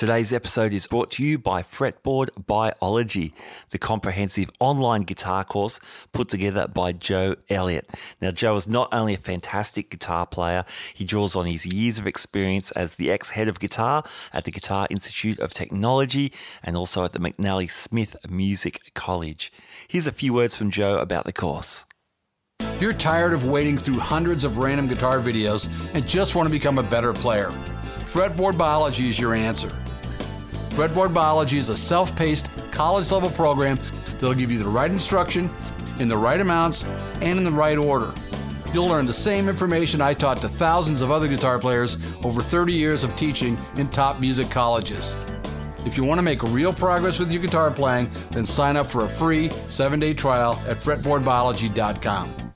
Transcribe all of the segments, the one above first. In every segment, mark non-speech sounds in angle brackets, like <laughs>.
Today's episode is brought to you by Fretboard Biology, the comprehensive online guitar course put together by Joe Elliott. Now, Joe is not only a fantastic guitar player, he draws on his years of experience as the ex head of guitar at the Guitar Institute of Technology and also at the McNally Smith Music College. Here's a few words from Joe about the course. You're tired of wading through hundreds of random guitar videos and just want to become a better player, Fretboard Biology is your answer. Fretboard Biology is a self paced, college level program that'll give you the right instruction, in the right amounts, and in the right order. You'll learn the same information I taught to thousands of other guitar players over 30 years of teaching in top music colleges. If you want to make real progress with your guitar playing, then sign up for a free seven day trial at fretboardbiology.com.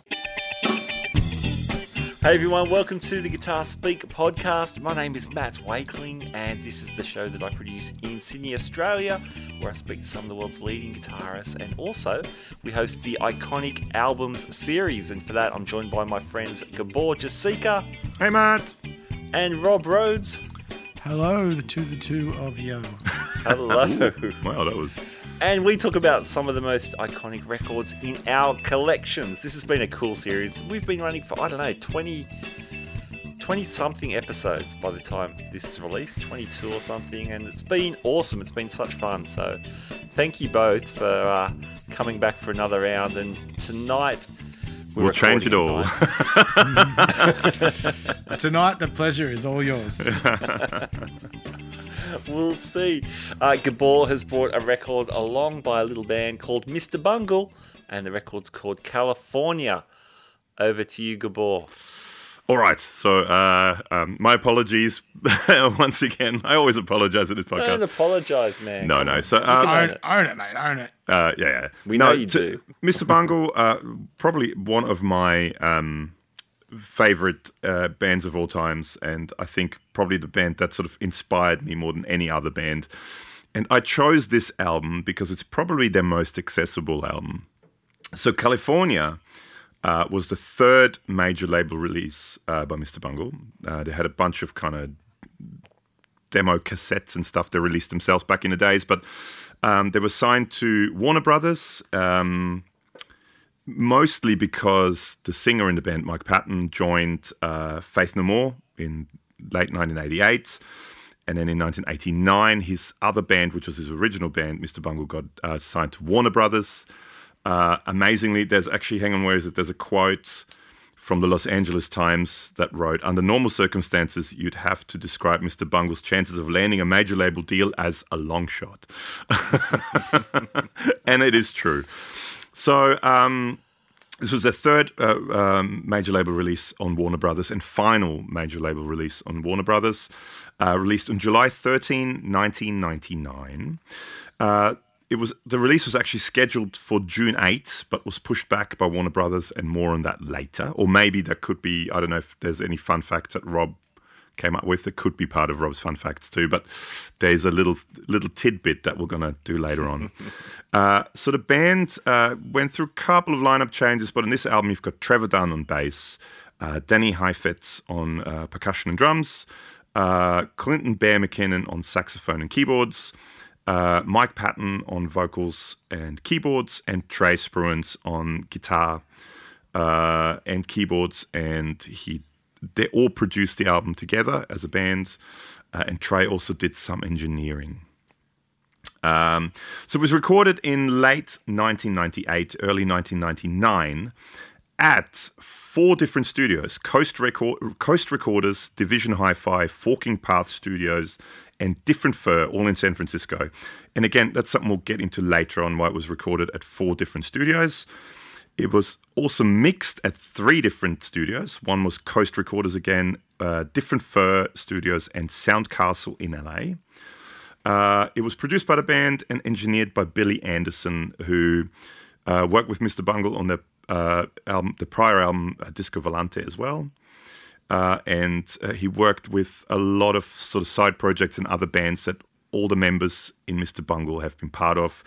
Hey everyone, welcome to the Guitar Speak podcast. My name is Matt Wakeling, and this is the show that I produce in Sydney, Australia, where I speak to some of the world's leading guitarists. And also, we host the Iconic Albums series. And for that, I'm joined by my friends Gabor Jasika. Hey, Matt. And Rob Rhodes. Hello, the two, the two of yo. Hello. <laughs> wow, that was and we talk about some of the most iconic records in our collections. This has been a cool series. We've been running for, I don't know, 20, 20 something episodes by the time this is released, 22 or something, and it's been awesome. It's been such fun. So, thank you both for uh, coming back for another round. And tonight, we'll change it all. <laughs> <laughs> tonight, the pleasure is all yours. <laughs> <laughs> we'll see. Uh, Gabor has brought a record along by a little band called Mr. Bungle, and the record's called California. Over to you, Gabor. All right. So, uh, um, my apologies <laughs> once again. I always apologize at this podcast. Don't apologize, man. No, no. So, um, own, it. own, it. mate. Own it. Uh, yeah, yeah. We no, know you do. Mr. Bungle, uh, probably one of my um, favorite uh, bands of all times, and I think probably the band that sort of inspired me more than any other band. And I chose this album because it's probably their most accessible album. So, California uh, was the third major label release uh, by Mr. Bungle. Uh, they had a bunch of kind of demo cassettes and stuff they released themselves back in the days, but um, they were signed to Warner Brothers. Um, mostly because the singer in the band, Mike Patton, joined uh, Faith No More in late 1988. And then in 1989, his other band, which was his original band, Mr. Bungle, got uh, signed to Warner Brothers. Uh, amazingly, there's actually, hang on, where is it? There's a quote from the Los Angeles Times that wrote Under normal circumstances, you'd have to describe Mr. Bungle's chances of landing a major label deal as a long shot. <laughs> and it is true. So um, this was their third uh, um, major label release on Warner Brothers and final major label release on Warner Brothers, uh, released on July 13, 1999. Uh, it was the release was actually scheduled for June 8, but was pushed back by Warner Brothers, and more on that later. Or maybe there could be I don't know if there's any fun facts that Rob came up with that could be part of Rob's fun facts too. But there's a little little tidbit that we're gonna do later on. <laughs> uh, so the band uh, went through a couple of lineup changes, but on this album you've got Trevor Dunn on bass, uh, Danny Heifetz on uh, percussion and drums, uh, Clinton Bear McKinnon on saxophone and keyboards. Uh, Mike Patton on vocals and keyboards, and Trey Spruance on guitar and keyboards, and he they all produced the album together as a band, uh, and Trey also did some engineering. Um, so it was recorded in late 1998, early 1999 at four different studios Coast, Record- Coast Recorders, Division Hi Fi, Forking Path Studios, and Different Fur, all in San Francisco. And again, that's something we'll get into later on why it was recorded at four different studios. It was also mixed at three different studios. One was Coast Recorders again, uh, Different Fur Studios, and Sound Castle in LA. Uh, it was produced by the band and engineered by Billy Anderson, who uh, worked with Mr. Bungle on the uh, album, the prior album uh, Disco Volante as well. Uh, and he worked with a lot of sort of side projects and other bands that all the members in Mr. Bungle have been part of,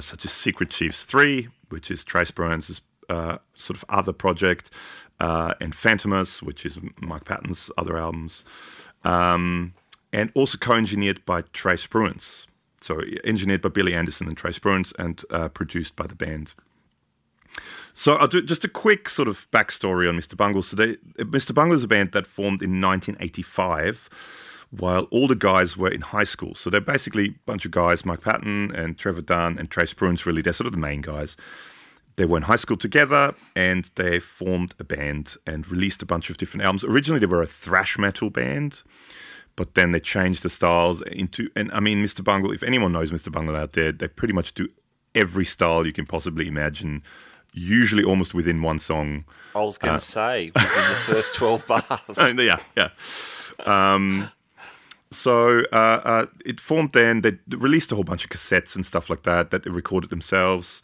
such as Secret Chiefs 3, which is Trey Spruance's uh, sort of other project, uh, and Fantômas, which is Mike Patton's other albums. Um, and also co-engineered by Trey Spruance. So engineered by Billy Anderson and Trey Spruance, and uh, produced by the band. So I'll do just a quick sort of backstory on Mr. Bungle. So they, Mr. Bungle is a band that formed in 1985 while all the guys were in high school. So they're basically a bunch of guys, Mike Patton and Trevor Dunn and Trey Spruance, really, they're sort of the main guys. They were in high school together and they formed a band and released a bunch of different albums. Originally, they were a thrash metal band, but then they changed the styles into, and I mean, Mr. Bungle, if anyone knows Mr. Bungle out there, they pretty much do every style you can possibly imagine usually almost within one song. I was going to uh, say within the first twelve <laughs> bars. yeah, yeah. Um, so uh, uh, it formed then. They released a whole bunch of cassettes and stuff like that that they recorded themselves.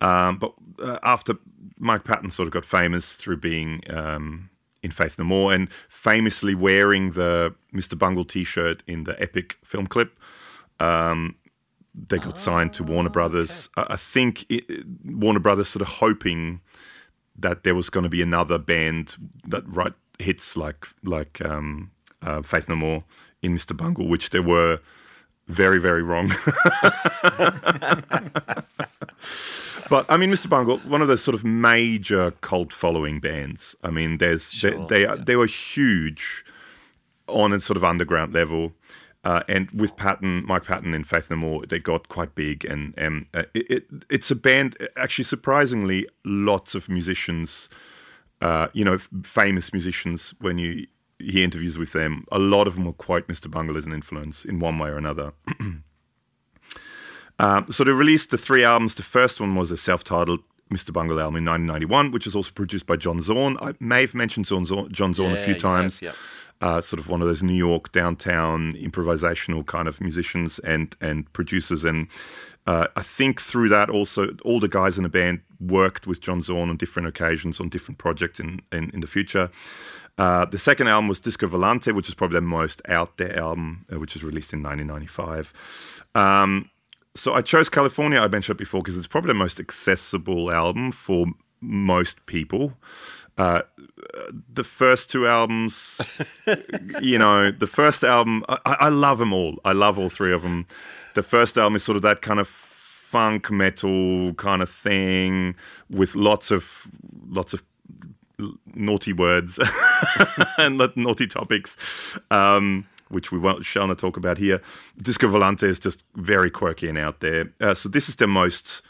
Um, but uh, after Mike Patton sort of got famous through being um, in Faith No More and famously wearing the Mr. Bungle T-shirt in the epic film clip. Um, they got oh, signed to Warner Brothers. Okay. I, I think it, Warner Brothers sort of hoping that there was going to be another band that write hits like like um, uh, Faith No More in Mr. Bungle, which they were very very wrong. <laughs> but I mean, Mr. Bungle, one of those sort of major cult following bands. I mean, there's sure, they they, yeah. they were huge on a sort of underground level. Uh, and with Patton, Mike Patton and Faith No More, they got quite big, and, and uh, it, it, it's a band. Actually, surprisingly, lots of musicians, uh, you know, famous musicians. When you hear interviews with them, a lot of them will quote Mr. Bungle as an influence in one way or another. <clears throat> um, so they released the three albums. The first one was a self-titled Mr. Bungle album in 1991, which was also produced by John Zorn. I may have mentioned John Zorn, John Zorn yeah, a few times. Have, yeah uh, sort of one of those New York downtown improvisational kind of musicians and and producers. And uh, I think through that also all the guys in the band worked with John Zorn on different occasions on different projects in in, in the future. Uh, the second album was Disco Volante, which is probably the most out there album, uh, which was released in 1995. Um, so I chose California, I mentioned it before, because it's probably the most accessible album for most people. Uh, the first two albums, <laughs> you know, the first album, I, I, love them all. I love all three of them. The first album is sort of that kind of funk metal kind of thing with lots of lots of naughty words <laughs> <laughs> and not naughty topics. Um, which we won't shall not talk about here. Disco Volante is just very quirky and out there. Uh, so this is the most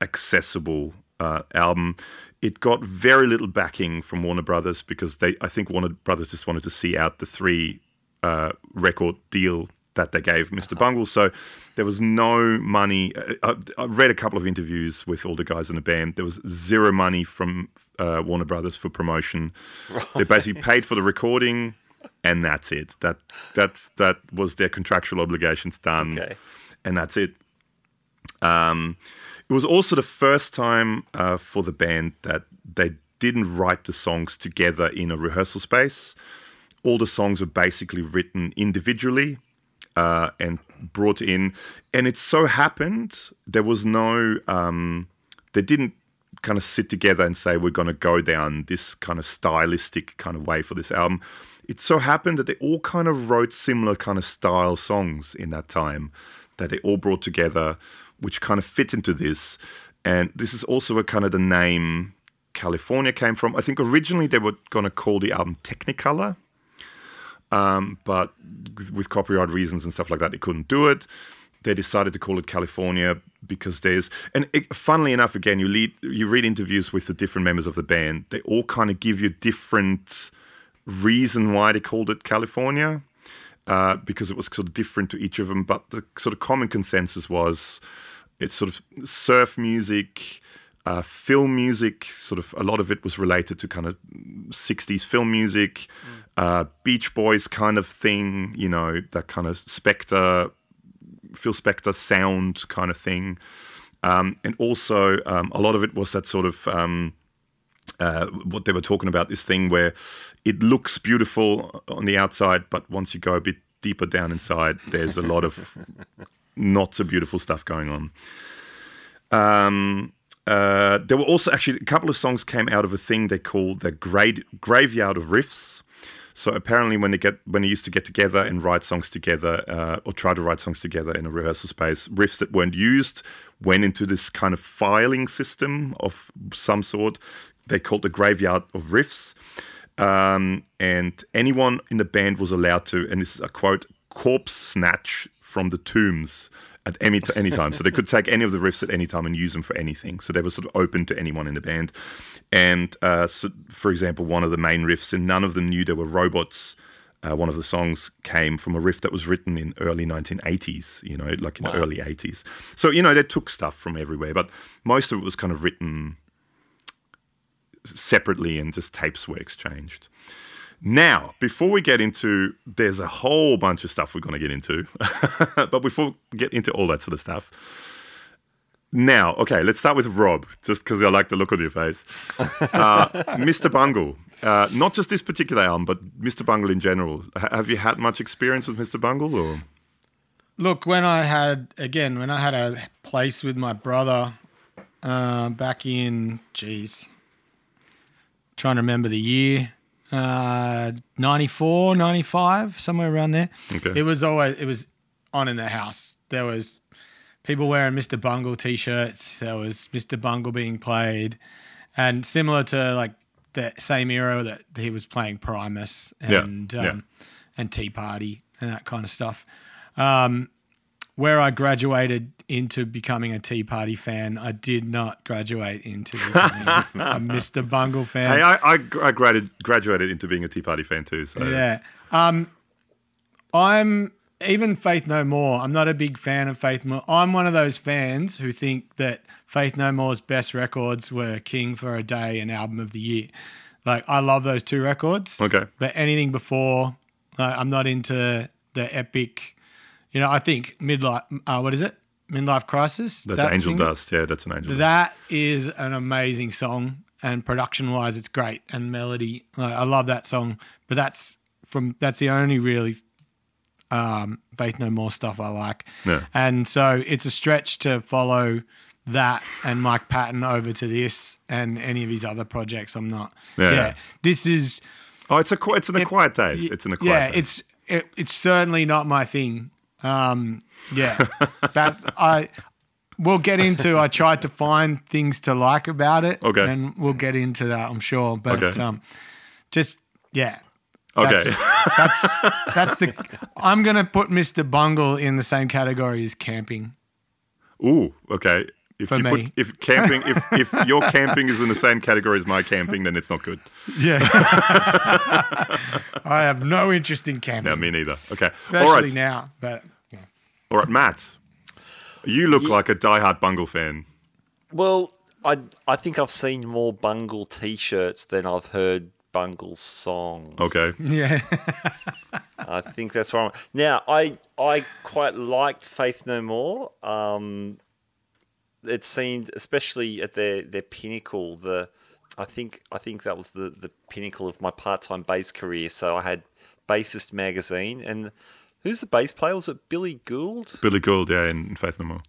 accessible uh, album it got very little backing from Warner Brothers because they, I think Warner Brothers just wanted to see out the three uh, record deal that they gave Mr. Uh-huh. Bungle. So there was no money. Uh, I, I, read a couple of interviews with all the guys in the band. There was zero money from uh, Warner Brothers for promotion. Right. They basically paid for the recording, and that's it. That that that was their contractual obligations done, okay. and that's it. Um, it was also the first time uh, for the band that they didn't write the songs together in a rehearsal space. All the songs were basically written individually uh, and brought in. And it so happened there was no, um, they didn't kind of sit together and say, we're going to go down this kind of stylistic kind of way for this album. It so happened that they all kind of wrote similar kind of style songs in that time that they all brought together which kind of fit into this. And this is also a kind of the name California came from. I think originally they were going to call the album Technicolor, um, but with copyright reasons and stuff like that, they couldn't do it. They decided to call it California because there's, and it, funnily enough, again, you lead, you read interviews with the different members of the band. They all kind of give you different reason why they called it California, uh, because it was sort of different to each of them. But the sort of common consensus was it's sort of surf music, uh, film music. Sort of a lot of it was related to kind of '60s film music, mm. uh, Beach Boys kind of thing. You know that kind of Spectre, Phil Spector sound kind of thing, um, and also um, a lot of it was that sort of. Um, uh, what they were talking about this thing where it looks beautiful on the outside, but once you go a bit deeper down inside, there's a lot of <laughs> not so beautiful stuff going on. Um, uh, there were also actually a couple of songs came out of a thing they called the grade, graveyard of riffs. So apparently, when they get when they used to get together and write songs together, uh, or try to write songs together in a rehearsal space, riffs that weren't used went into this kind of filing system of some sort. They called the graveyard of riffs, um, and anyone in the band was allowed to, and this is a quote, corpse snatch from the tombs at any, t- any time. so they could take any of the riffs at any time and use them for anything. So they were sort of open to anyone in the band. And uh, so, for example, one of the main riffs, and none of them knew there were robots. Uh, one of the songs came from a riff that was written in early 1980s, you know, like in the early 80s. So, you know, they took stuff from everywhere, but most of it was kind of written separately and just tapes were exchanged. Now, before we get into, there's a whole bunch of stuff we're going to get into. <laughs> but before we get into all that sort of stuff, now, okay, let's start with Rob, just because I like the look on your face. Uh, <laughs> Mr. Bungle, uh, not just this particular album, but Mr. Bungle in general. H- have you had much experience with Mr. Bungle? Or Look, when I had again, when I had a place with my brother uh, back in, geez, trying to remember the year, uh, 94, 95, somewhere around there. Okay. It was always it was on in the house. There was people wearing Mr. Bungle t-shirts. There was Mr. Bungle being played, and similar to like the same era that he was playing Primus and yeah. um, and Tea Party and that kind of stuff. Um, where I graduated into becoming a Tea Party fan, I did not graduate into becoming a Mr. Bungle fan. hey, I, I, I graduated, graduated into being a Tea Party fan too. So Yeah. Um, I'm even Faith No More. I'm not a big fan of Faith No. More. I'm one of those fans who think that Faith No More's best records were King for a Day and Album of the Year. Like I love those two records. Okay. But anything before, like, I'm not into the epic. You know, I think midlife. Uh, what is it? Midlife Crisis. that's That Angel single? Dust. Yeah, that's an Angel Dust. That is an amazing song, and production-wise, it's great, and melody. Like, I love that song, but that's from that's the only really um, Faith No More stuff I like. Yeah. And so it's a stretch to follow that and Mike Patton over to this and any of his other projects. I'm not. Yeah. This is Oh, it's a it's an acquired taste. It's an acquired yeah, taste. it's it, it's certainly not my thing. Um, yeah, that I we'll get into. I tried to find things to like about it. Okay. and we'll get into that. I'm sure, but Okay. um, just yeah. Okay. That's, that's that's the. I'm gonna put Mr. Bungle in the same category as camping. Ooh, okay. If For you me. put if camping if if your camping is in the same category as my camping, then it's not good. Yeah, <laughs> I have no interest in camping, No, me neither. Okay. especially all right. now. But All right, Matt. You look like a diehard Bungle fan. Well, I I think I've seen more Bungle T-shirts than I've heard Bungle songs. Okay. yeah, I think that's wrong. Now, I I quite liked Faith No More. Um, it seemed, especially at their their pinnacle, the I think I think that was the the pinnacle of my part time bass career. So I had Bassist magazine, and who's the bass player? Was it Billy Gould? Billy Gould, yeah, in Faith No More.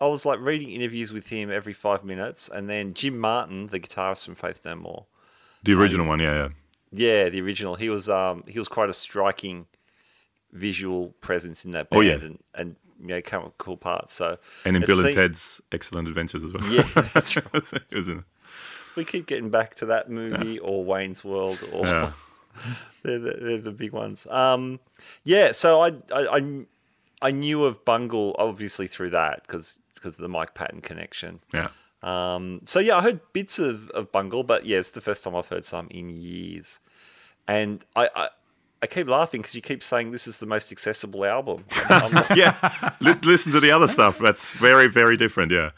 I was like reading interviews with him every five minutes, and then Jim Martin, the guitarist from Faith No More. The original one, yeah, yeah. Yeah, the original. He was um he was quite a striking visual presence in that band Oh, yeah. and, and you know, came up with cool parts. So And in Bill and Ted's Excellent Adventures as well. Yeah, <laughs> that's right. It was in- We keep getting back to that movie or Wayne's World or Yeah. <laughs> they're, the, they're the big ones. Um, yeah, so I, I I I knew of Bungle obviously through that because because of the Mike Patton connection. yeah. Um, so yeah, I heard bits of, of Bungle, but yeah, it's the first time I've heard some in years. And I I, I keep laughing because you keep saying this is the most accessible album. <laughs> Yeah. Listen to the other stuff. That's very, very different. Yeah.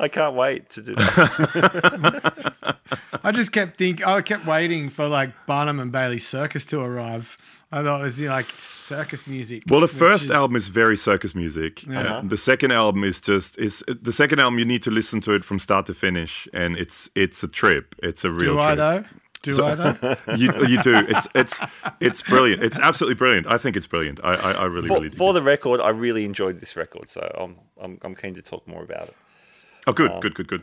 I can't wait to do that. <laughs> I just kept think. I kept waiting for like Barnum and Bailey Circus to arrive. I thought it was you know, like circus music. Well, the first is- album is very circus music. Uh, the second album is just is the second album. You need to listen to it from start to finish, and it's it's a trip. It's a real Do trip. I though? Do I though? <laughs> You, you do. It's it's it's brilliant. It's absolutely brilliant. I think it's brilliant. I I, I really for, really. for the record, I really enjoyed this record, so I'm, I'm I'm keen to talk more about it. Oh, good, good, good, good.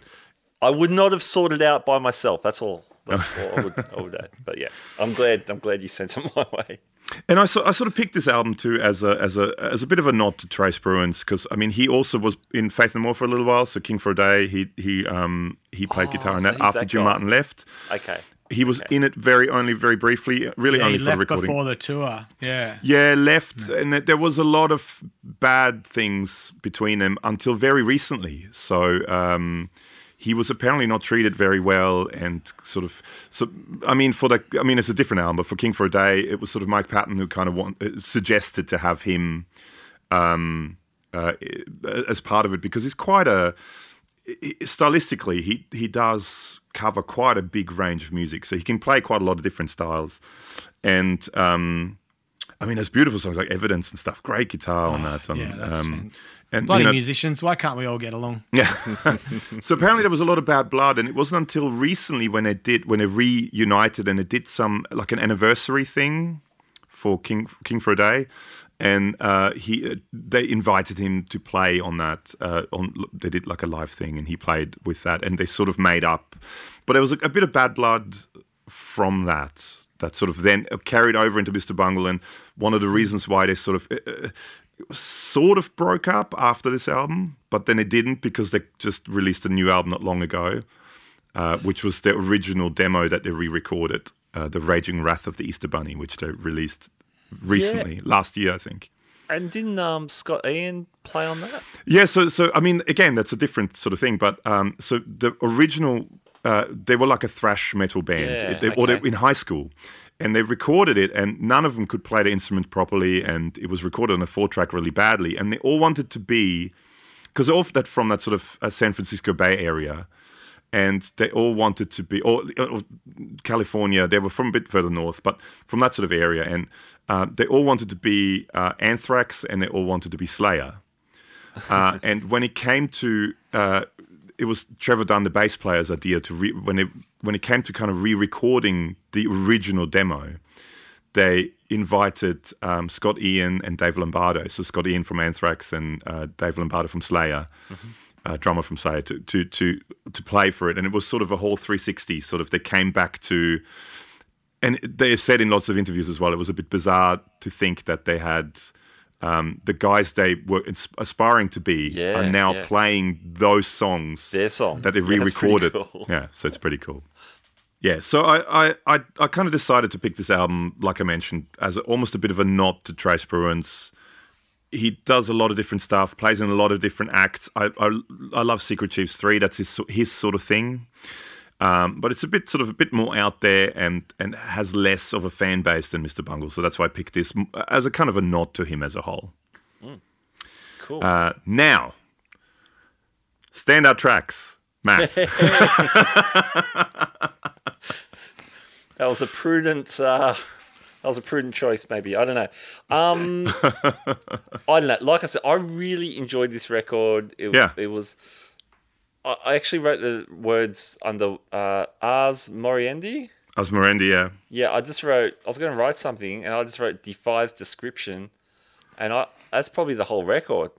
I would not have sorted out by myself. That's all. <laughs> That's all I would, I would add. But yeah, I'm glad. I'm glad you sent it my <laughs> way. And I, so, I sort of picked this album too as a as a as a bit of a nod to Trey Spruance because I mean he also was in Faith No More for a little while. So King for a Day, he he um he played Oh, guitar in so that after that Jim guy. Martin left. Okay. He was in it very only very briefly, really Yeah, only for the recording. before the tour. Yeah. Yeah, left, and there was a lot of bad things between them until very recently. So um, he was apparently not treated very well, and sort of. So I mean, for the, I mean, it's a different album, but for King for a Day, it was sort of Mike Patton who kind of want, uh, suggested to have him um, uh, as part of it because he's quite a stylistically he he does cover quite a big range of music so he can play quite a lot of different styles and um i mean there's beautiful songs like evidence and stuff great guitar on that Oh, yeah, that's um, and Bloody you know, musicians. Why can't we all get along? yeah. <laughs> so apparently there was a lot of bad blood, and it wasn't until recently when they did when they reunited and they did some like an anniversary thing for King King for a Day, and uh, he uh, they invited him to play on that. Uh, on they did like a live thing, and he played with that, and they sort of made up. But there was a, a bit of bad blood from that. That sort of then carried over into Mr. Bungle, and one of the reasons why they sort of uh, sort of broke up after this album, but then it didn't because they just released a new album not long ago, uh, which was the original demo that they re-recorded, uh, "The Raging Wrath of the Easter Bunny," which they released recently, last year, I think. And didn't um, Scott Ian play on that? Yeah, so so I mean, again, that's a different sort of thing. But um, so the original, uh, they were like a thrash metal band, Yeah, They- or they, in high school, and they recorded it, and none of them could play the instrument properly, and it was recorded on a four track really badly, and they all wanted to be, because they're all that from that sort of uh, San Francisco Bay area. And they all wanted to be, or, or California. They were from a bit further north, but from that sort of area. And uh, they all wanted to be uh, Anthrax, and they all wanted to be Slayer. Uh, <laughs> and when it came to, uh, it was Trevor Dunn, the bass player's idea to re- when it when it came to kind of re-recording the original demo, they invited um, Scott Ian and Dave Lombardo. So Scott Ian from Anthrax and uh, Dave Lombardo from Slayer, uh, drummer from Slayer, to, to to to play for it. And it was sort of a whole 360. Sort of they came back to. And they said in lots of interviews as well, it was a bit bizarre to think that they had um, the guys they were aspiring to be Yeah, are now yeah. playing those songs Their songs. that they <laughs> Yeah, re-recorded. cool. Yeah, so it's pretty cool. Yeah, so I I, I, I kind of decided to pick this album, like I mentioned, as a, almost a bit of a nod to Trey Spruance. He does a lot of different stuff, plays in a lot of different acts. I I, I love Secret Chiefs three. That's his his sort of thing. Um, but it's a bit sort of a bit more out there and and has less of a fan base than Mr. Bungle. So that's why I picked this as a kind of a nod to him as a whole. Cool. Uh, now, standout tracks, Matt. <laughs> <laughs> That was a prudent. Uh, that was a prudent choice, maybe. I don't know. Um, I don't know. Like I said, I really enjoyed this record. It, Yeah. it was. I actually wrote the words under uh, Ars Moriendi. Ars Moriendi, yeah. Yeah, I just wrote. I was going to write something, and I just wrote defies description, and I that's probably the whole record.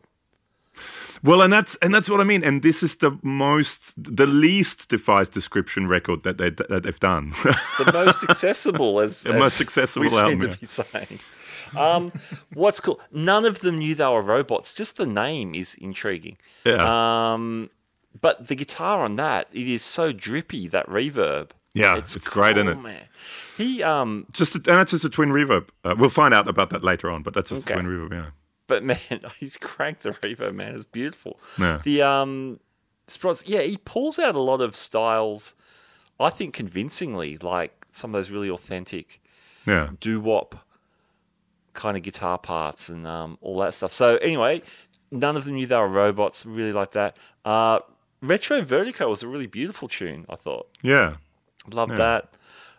Well, and that's and that's what I mean. And this is the most, the least defies description record that they that they've done. the most accessible, as <laughs> The as most accessible we seem to be saying. Um, what's cool? None of them knew they were robots. Just the name is intriguing. yeah, Um, but the guitar on that, it is so drippy. That reverb. yeah, it's, great, isn't it? Man. He um, Just a, and that's just a twin reverb. Uh, we'll find out about that later on, but that's just Okay. a twin reverb. Yeah, but man, <laughs> he's cranked the reverb. Man, it's beautiful. Yeah. The um, Spruance, yeah, he pulls out a lot of styles. I think convincingly, like some of those really authentic. yeah. doo wop kind of guitar parts and um, all that stuff. So anyway, none of them knew they were robots. Really like that. Uh, Retro Vertigo was a really beautiful tune. I thought. Yeah, Loved that.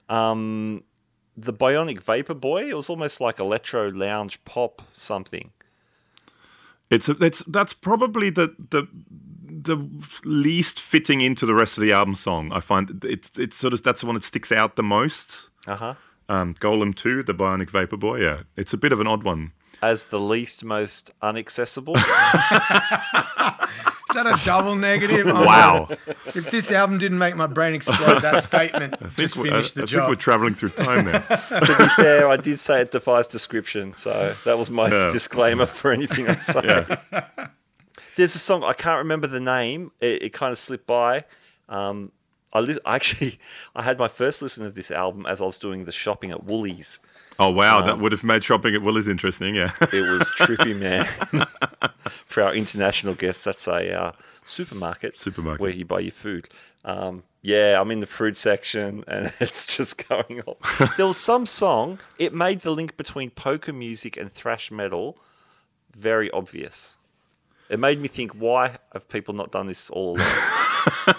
Um, the Bionic Vapor Boy. It was almost like electro lounge pop something. It's a, it's that's probably the the the least fitting into the rest of the album song. I find it's it's sort of that's the one that sticks out the most. Uh huh. Um, Golem Two, the Bionic Vapor Boy. Yeah, it's a bit of an odd one. As the least most unaccessible. <laughs> <laughs> that a double negative? <laughs> Oh, Wow. If this album didn't make my brain explode, that <laughs> statement I think just we're- I, finished the I think we're traveling through time there. <laughs> to be fair, I did say it defies description, so that was my Yeah. disclaimer for anything I say. Yeah. There's a song I can't remember the name. It, it kind of slipped by. Um, I li- actually I had my first listen of this album as I was doing the shopping at Woolies. Oh wow, that would have made shopping at Woolies interesting. Yeah. <laughs> It was trippy, <laughs> man. <laughs> for our international guests, that's a uh, supermarket, Supermarket. where you buy your food. Um, yeah, I'm in the fruit section, and it's just going off. there was some song. It made the link between poker music and thrash metal very obvious. It made me think, why have people not done this all along?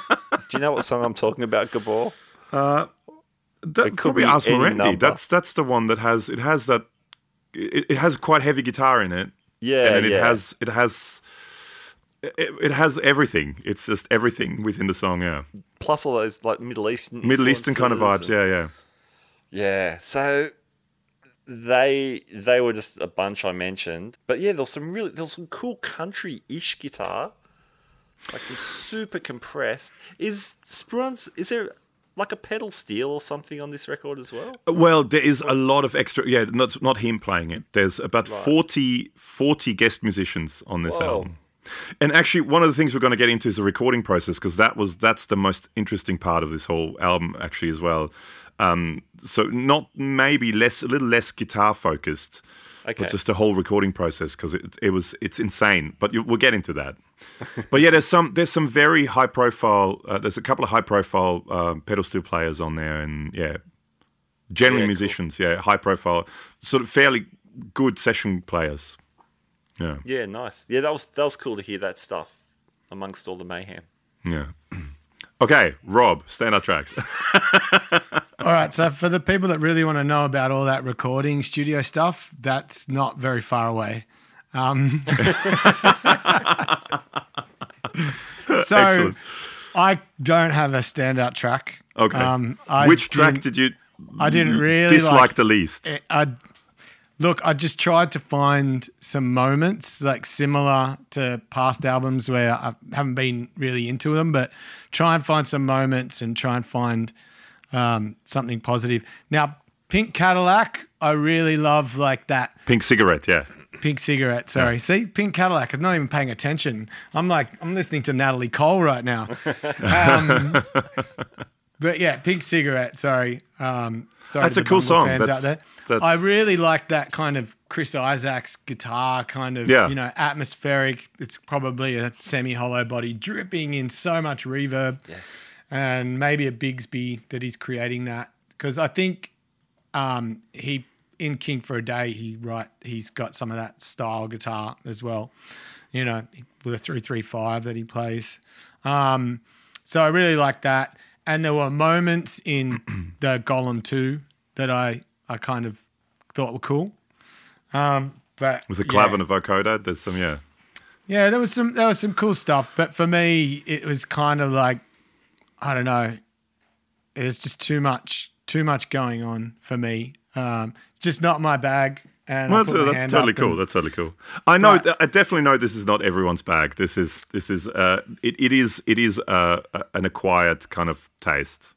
Do you know what song I'm talking about, Gabor? That, could probably be Ars Moriendi. That's that's the one that has it has that it, it has quite heavy guitar in it. Yeah, and it yeah. has it has it, it has everything. It's just everything within the song. Yeah, Plus all those like Middle Eastern, Middle Eastern kind of vibes. and- Yeah, yeah. Yeah. So they they were just a bunch I mentioned, but yeah, there's some really there's some cool country-ish guitar, like some super compressed. Is Spruance? Is there like a pedal steel or something on this record as well? Well, there is a lot of extra. Yeah, not not him playing it. There's about 40, 40 guest musicians on this Whoa. album. And actually, one of the things we're going to get into is the recording process because that was that's the most interesting part of this whole album, actually, as well. Um, so not maybe less, a little less guitar focused, Okay. but just the whole recording process because it, it was it's insane. But you, we'll get into that. <laughs> but yeah, there's some there's some very high profile. Uh, there's a couple of high profile um, pedal steel players on there, and yeah, generally Yeah, cool. musicians. Yeah, high profile, sort of fairly good session players. Yeah, Yeah, nice. Yeah, that was that was cool to hear that stuff amongst all the mayhem. yeah. Okay, Rob, standout tracks. <laughs> All right, so for the people that really want to know about all that recording studio stuff, that's not very far away. Um, <laughs> so Excellent. I don't have a standout track. Okay. Um, I Which track didn't- you I didn't really dislike like the least? I look. I just tried to find some moments like similar to past albums where I haven't been really into them, but try and find some moments and try and find um, something positive. Now, Pink Cadillac, I really love like that Pink cigarette, yeah. Pink cigarette. Sorry, see, Pink Cadillac. I'm not even paying attention. I'm like, I'm listening to Natalie Cole right now. <laughs> Um, but yeah, Pink cigarette. Sorry, um, sorry. That's a cool song. Fans That's- out there. that's- I really like that kind of Chris Isaak's guitar, kind of Yeah. you know atmospheric. It's probably a semi-hollow body dripping in so much reverb, and maybe a Bigsby that he's creating that because I think um, he in King for a Day he right he's got some of that style guitar as well, you know, with a three three five that he plays. Um, so I really like that, and there were moments in <clears throat> the Golem two that I I kind of thought were cool. Um, but With the yeah. clav and a vocoder, there's some, yeah. Yeah, there was some there was some cool stuff, but for me, it was kind of like I don't know. It was just too much too much going on for me. Um, it's just not my bag. And Well, that's, that's totally cool. and- That's totally cool. I know. But- I definitely know this is not everyone's bag. This is this is uh, it, it is it is uh, an acquired kind of taste.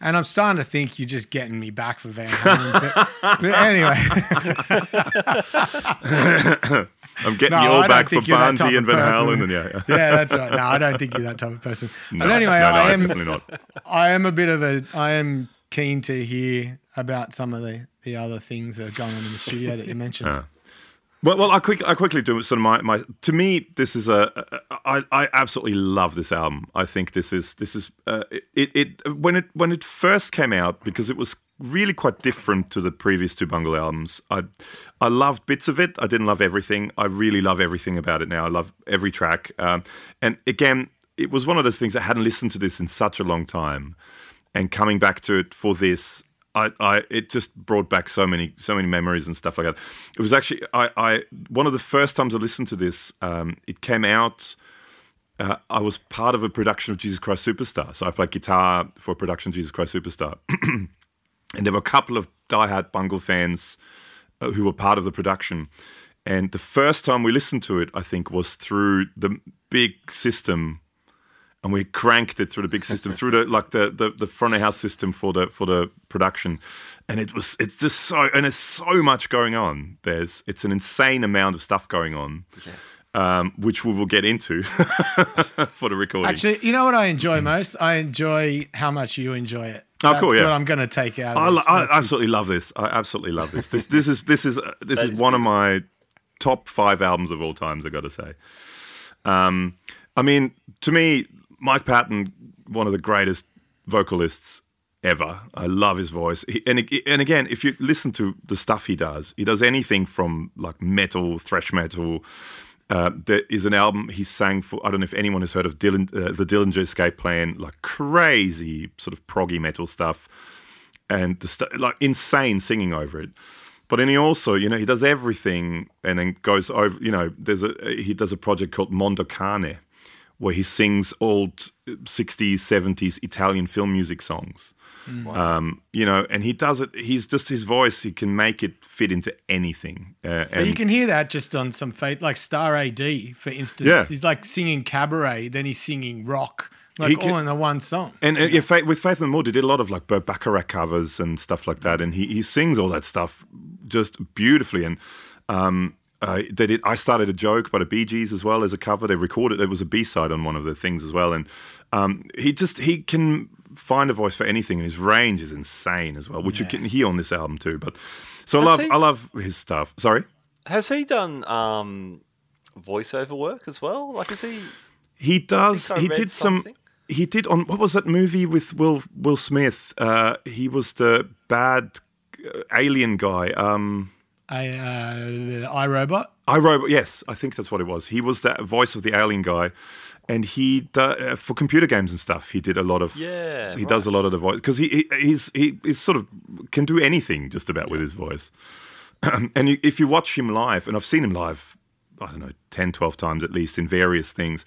And I'm starting to think you're just getting me back for Van Halen. but, <laughs> but anyway, <laughs> I'm getting No, you all don't back for think you're that Barnsley and Van. Halen, and yeah, yeah. yeah, that's right. No, I don't think you're that type of person. <laughs> No, but anyway, no, I am definitely not. I am a bit of a I am keen to hear about some of the the other things that are going on in the studio that you mentioned. Uh. Well, well, I quick, I quickly do sort of my, my. To me, this is a. I, I absolutely love this album. I think this is this is uh, it, it when it when it first came out because it was really quite different to the previous two Bungle albums. I I loved bits of it. I didn't love everything. I really love everything about it now. I love every track. Um, and again, it was one of those things I hadn't listened to this in such a long time, and coming back to it for this I, I it just brought back so many so many memories and stuff like that. It was actually I, I one of the first times I listened to this. Um, it came out. Uh, I was part of a production of Jesus Christ Superstar, so I played guitar for a production of Jesus Christ Superstar, <clears throat> and there were a couple of diehard Bungle fans uh, who were part of the production. And the first time we listened to it, I think, was through the big system and we cranked it through the big system through the like the, the the front of house system for the for the production and it was it's just so and there's so much going on there's it's an insane amount of stuff going on um, which we will get into <laughs> for the recording Actually, you know what I enjoy most? I enjoy how much you enjoy it. Oh, That's cool, yeah. what I'm going to take out of I, this. lo- I absolutely love this. I absolutely love this. This this is this is <laughs> this is is one of my top five albums of all times. I got to say. Um, I mean, to me, Mike Patton, one of the greatest vocalists ever. I love his voice. He, and and again, if you listen to the stuff he does, he does anything from like metal, thrash metal. Uh, there is an album he sang for. I don't know if anyone has heard of Dylan, uh, the Dillinger Escape Plan, like crazy sort of proggy metal stuff and st- like insane singing over it. But then he also, you know, he does everything and then goes over. You know, there's a he does a project called Mondo Cane, where he sings old '60s, '70s Italian film music songs. Um, you know, and he does it. He's just his voice. He can make it fit into anything. Uh, and you can hear that just on some fate, like Star AD, for instance. Yeah. He's like singing cabaret, then he's singing rock, like He all can- in the one song. And, and yeah, Faith, with Faith and Mood, he did a lot of like Burt Bacharach covers and stuff like that, and he, he sings all that stuff just beautifully. And um, uh, they did. I started a joke by the Bee Gees as well as a cover. They recorded it was a B side on one of the things as well, and um, he just he can find a voice for anything, and his range is insane as well, which you can hear on this album too. But so I love he- I love his stuff. Sorry. Has he done um, voiceover work as well? Like, is he? He does. He did some. He did on what was that movie with Will Will Smith? Uh, he was the bad uh, alien guy. Um, I, uh, iRobot. I Robot. Yes, I think that's what it was. He was that voice of the alien guy, and he uh, for computer games and stuff. He did a lot of. Yeah, he does a lot of the voice because he, he he's he he's sort of can do anything just about with his voice. <clears throat> and you, if you watch him live, and I've seen him live, I don't know, 10, 12 times at least in various things.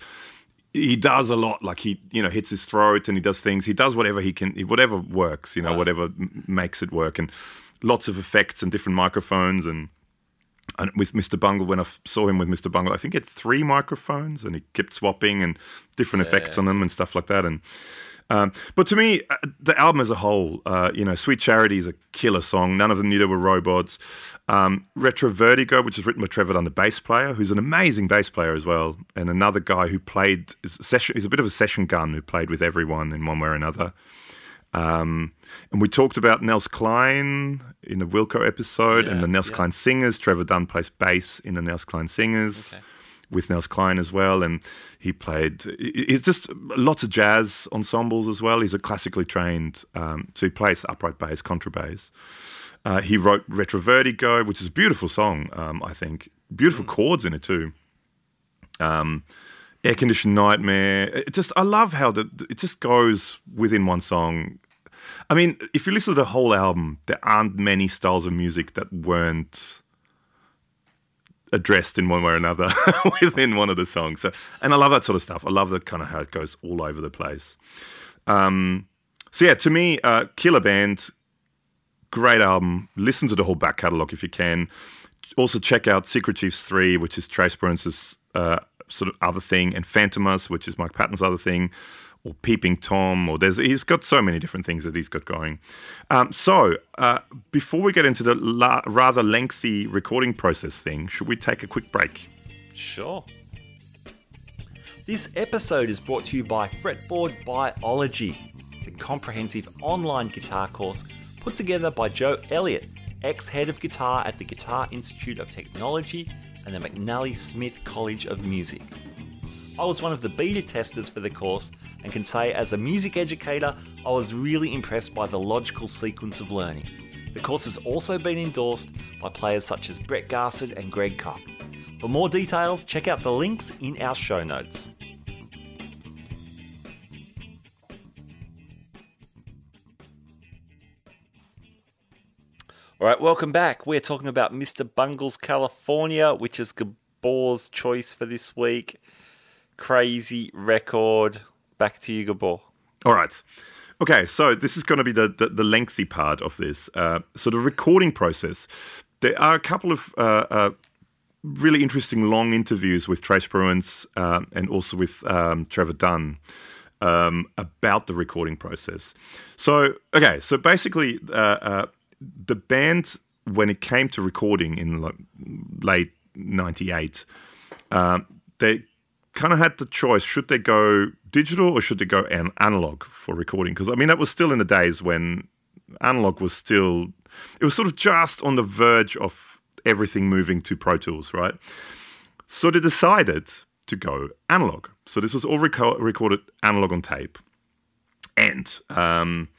He does a lot, like he, you know, hits his throat and he does things. He does whatever he can, whatever works, you know, whatever m- makes it work, and lots of effects and different microphones and and with Mr. Bungle, when I saw him with Mr. Bungle, I think he had three microphones and he kept swapping and different effects on them and stuff like that. And um, but to me, uh, the album as a whole, uh, you know, Sweet Charity is a killer song. None of them knew they were robots. Um, Retro Vertigo, which is written by Trevor Dunn, the bass player, who's an amazing bass player as well, and another guy who played session. He's a bit of a session gun who played with everyone in one way or another. Um, and we talked about Nels Cline in the Wilco episode and the Nels yeah. Cline Singers. Trevor Dunn plays bass in the Nels Cline Singers with Nels Cline as well. And he played, he's just lots of jazz ensembles as well. He's a classically trained, um, so he plays upright bass, contrabass. Uh, he wrote Retrovertigo, which is a beautiful song, um, I think. Beautiful chords in it too. Um, Air Conditioned Nightmare. It just, I love how the, it just goes within one song. I mean, if you listen to the whole album, there aren't many styles of music that weren't addressed in one way or another <laughs> within one of the songs. So, and I love that sort of stuff. I love that kind of how it goes all over the place. Um, so yeah, to me, uh, killer band, great album. Listen to the whole back catalogue if you can. Also check out Secret Chiefs three, which is Trey Spruance's uh, sort of other thing, and Fantômas, which is Mike Patton's other thing, or Peeping Tom, or there's he's got so many different things that he's got going. Um, so uh, before we get into the la- rather lengthy recording process thing, should we take a quick break? Sure. This episode is brought to you by Fretboard Biology, the comprehensive online guitar course put together by Joe Elliott, ex head of guitar at the Guitar Institute of Technology and the McNally Smith College of Music. I was one of the beta testers for the course and can say, as a music educator, I was really impressed by the logical sequence of learning. The course has also been endorsed by players such as Brett Garsed and Greg Cup. For more details, check out the links in our show notes. All right, welcome back. We're talking about Mr. Bungles California, which is Gabor's choice for this week. Crazy record. Back to you, Gabor. All right. Okay, so this is going to be the, the, the lengthy part of this. Uh, the recording process, there are a couple of uh, uh, really interesting long interviews with Trey Spruance uh, and also with um, Trevor Dunn um, about the recording process. So, okay, so basically, uh, uh, the band, when it came to recording in like late 98, um, they kind of had the choice should they go digital or should they go an- analog for recording? Because, I mean, that was still in the days when analog was still, it was sort of just on the verge of everything moving to Pro Tools, right? So they decided to go analog. So this was all reco- recorded analog on tape, and um,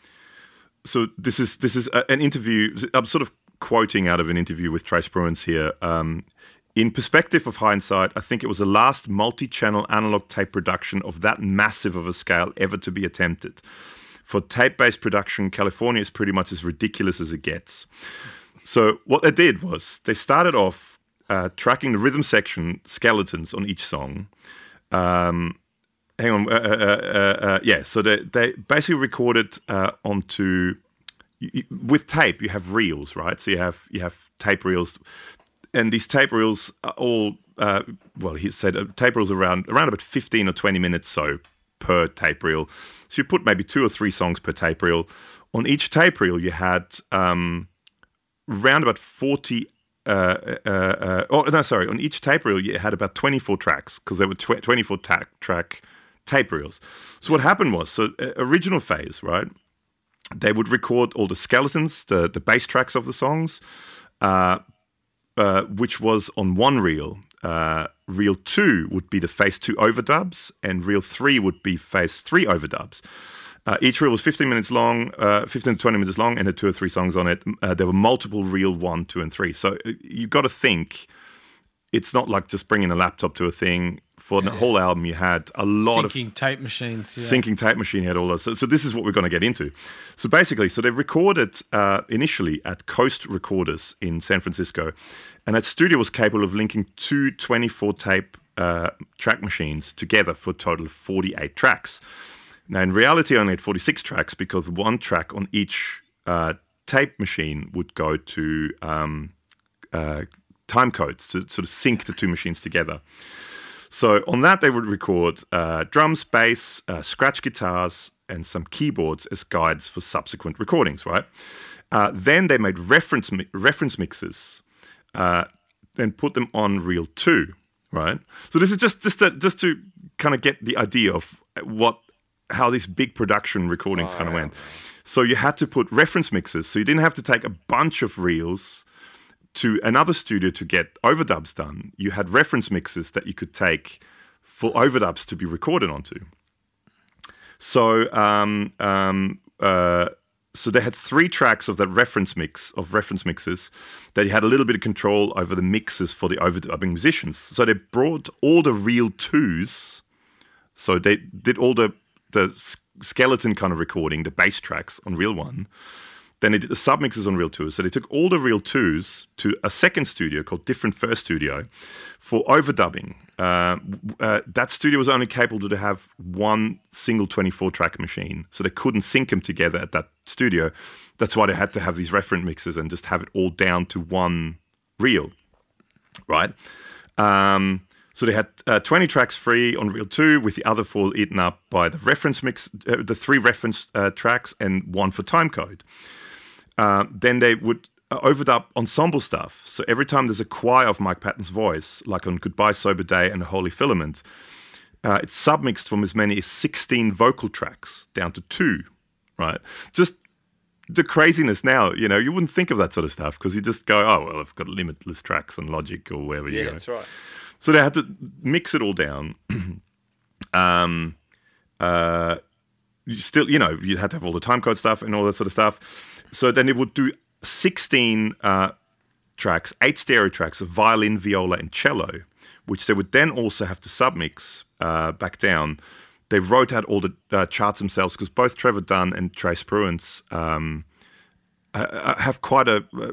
so this is this is a, an interview. I'm sort of quoting out of an interview with Trey Spruance here. Um, in perspective of hindsight, I think it was the last multi-channel analog tape production of that massive of a scale ever to be attempted. For tape-based production, California is pretty much as ridiculous as it gets. So what they did was they started off uh, tracking the rhythm section skeletons on each song. Um, hang on, uh, uh, uh, uh yeah. So they they basically recorded uh, onto with tape. You have reels, right? So you have you have tape reels, and these tape reels are all well. He said tape reels around around about fifteen or twenty minutes so per tape reel. So you put maybe two or three songs per tape reel. On each tape reel, you had um, round about 40 uh, uh, uh, oh no, sorry. On each tape reel, you had about 24 tracks because there were tw- 24 ta- track tape reels. So what happened was, so uh, original phase, right? They would record all the skeletons, the the bass tracks of the songs, uh, uh, which was on one reel. reel two would be the phase two overdubs, and reel three would be phase three overdubs. Uh, each reel was 15 minutes long, uh, 15 to 20 minutes long, and had two or three songs on it. Uh, there were multiple reel one, two, and three. So uh, you've got to think it's not like just bringing a laptop to a thing. For the whole album, you had a lot Syncing of syncing tape machines. Yeah. syncing tape machine had all those. So, so this is what we're going to get into. So basically, so they recorded uh, initially at Coast Recorders in San Francisco, and that studio was capable of linking two 24 tape uh, track machines together for a total of 48 tracks. Now, in reality, I only had 46 tracks because one track on each uh, tape machine would go to um, uh, time codes to sort of sync the two machines together. So on that, they would record uh, drums, bass, uh, scratch guitars, and some keyboards as guides for subsequent recordings, right? Uh, then they made reference mi- reference mixes uh, and put them on reel two, right? So this is just just to, just to kind of get the idea of what how these big production recordings kind of went. So you had to put reference mixes. So you didn't have to take a bunch of reels to another studio to get overdubs done. You had reference mixes that you could take for overdubs to be recorded onto. So um, um, uh, so they had three tracks of that reference mix of reference mixes that you had a little bit of control over the mixes for the overdubbing musicians. So they brought all the reel twos. So they did all the the skeleton kind of recording, the bass tracks on reel 1. Then they did the submixes on Reel 2. So they took all the Reel 2s to a second studio called Different Fur Studio for overdubbing. Uh, uh, that studio was only capable to have one single 24 track machine. So they couldn't sync them together at that studio. That's why they had to have these reference mixes and just have it all down to one reel, right? Um, so they had uh, 20 tracks free on Reel 2, with the other four eaten up by the reference mix, uh, the three reference uh, tracks, and one for timecode. Uh, then they would uh, overdub ensemble stuff. So every time there's a choir of Mike Patton's voice, like on Goodbye Sober Day and Holy Filament, uh, it's submixed from as many as 16 vocal tracks down to two, right? Just the craziness now, you know, you wouldn't think of that sort of stuff because you just go, oh, well, I've got limitless tracks on Logic or wherever yeah, you go. that's right. So they had to mix it all down. <clears throat> um, uh, you still, you know, you had to have all the timecode stuff and all that sort of stuff. So then it would do 16 uh, tracks, eight stereo tracks of violin, viola, and cello, which they would then also have to submix uh, back down. They wrote out all the uh, charts themselves because both Trevor Dunn and Trey Spruance um, have quite a uh,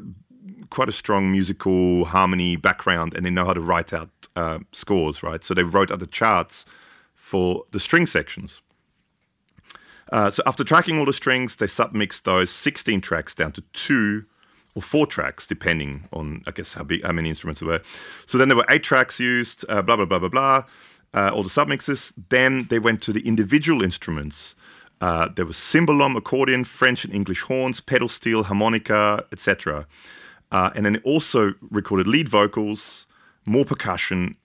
quite a strong musical harmony background and they know how to write out uh, scores, right? So they wrote out the charts for the string sections. Uh, so after tracking all the strings, they submixed those 16 tracks down to two or four tracks, depending on, I guess, how big, how many instruments there were. So then there were eight tracks used, uh, blah, blah, blah, blah, blah, uh, all the submixes. Then they went to the individual instruments. Uh, there was cymbalom, accordion, French and English horns, pedal steel, harmonica, etc. Uh, and then it also recorded lead vocals, more percussion,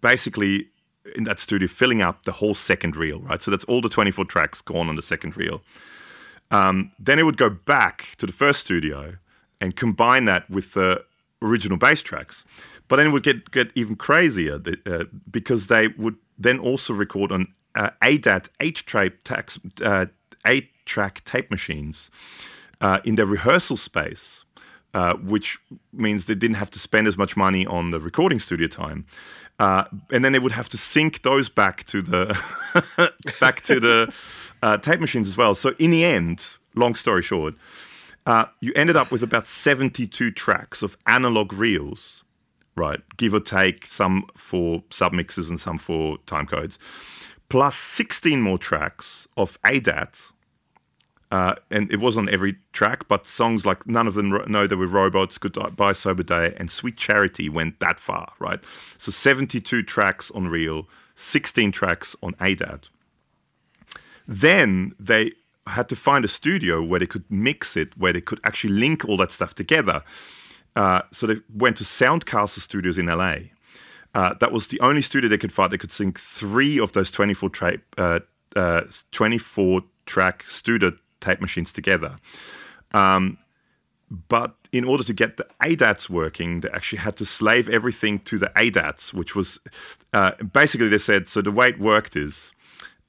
basically in that studio, filling up the whole second reel, right? So that's all the 24 tracks gone on the second reel. Um, then it would go back to the first studio and combine that with the original bass tracks. But then it would get, get even crazier uh, because they would then also record on uh, ADAT eight-track uh, eight-track tape machines uh, in their rehearsal space, uh, which means they didn't have to spend as much money on the recording studio time. Uh, and then they would have to sync those back to the <laughs> back to the uh, tape machines as well. So in the end, long story short, uh, you ended up with about 72 tracks of analog reels, right? Give or take, some for submixes and some for time codes, plus 16 more tracks of ADAT. Uh, and it was on every track, but songs like none of them know there were robots, Goodbye Sober Day, and Sweet Charity went that far, right? So 72 tracks on reel, 16 tracks on ADAT. Then they had to find a studio where they could mix it, where they could actually link all that stuff together. Uh, so they went to Soundcastle Studios in LA. Uh, that was the only studio they could find. They could sync three of those 24 track, uh, uh 24 track studio tape machines together. Um, but in order to get the ADATs working, they actually had to slave everything to the ADATs, which was uh, basically they said so. The way it worked is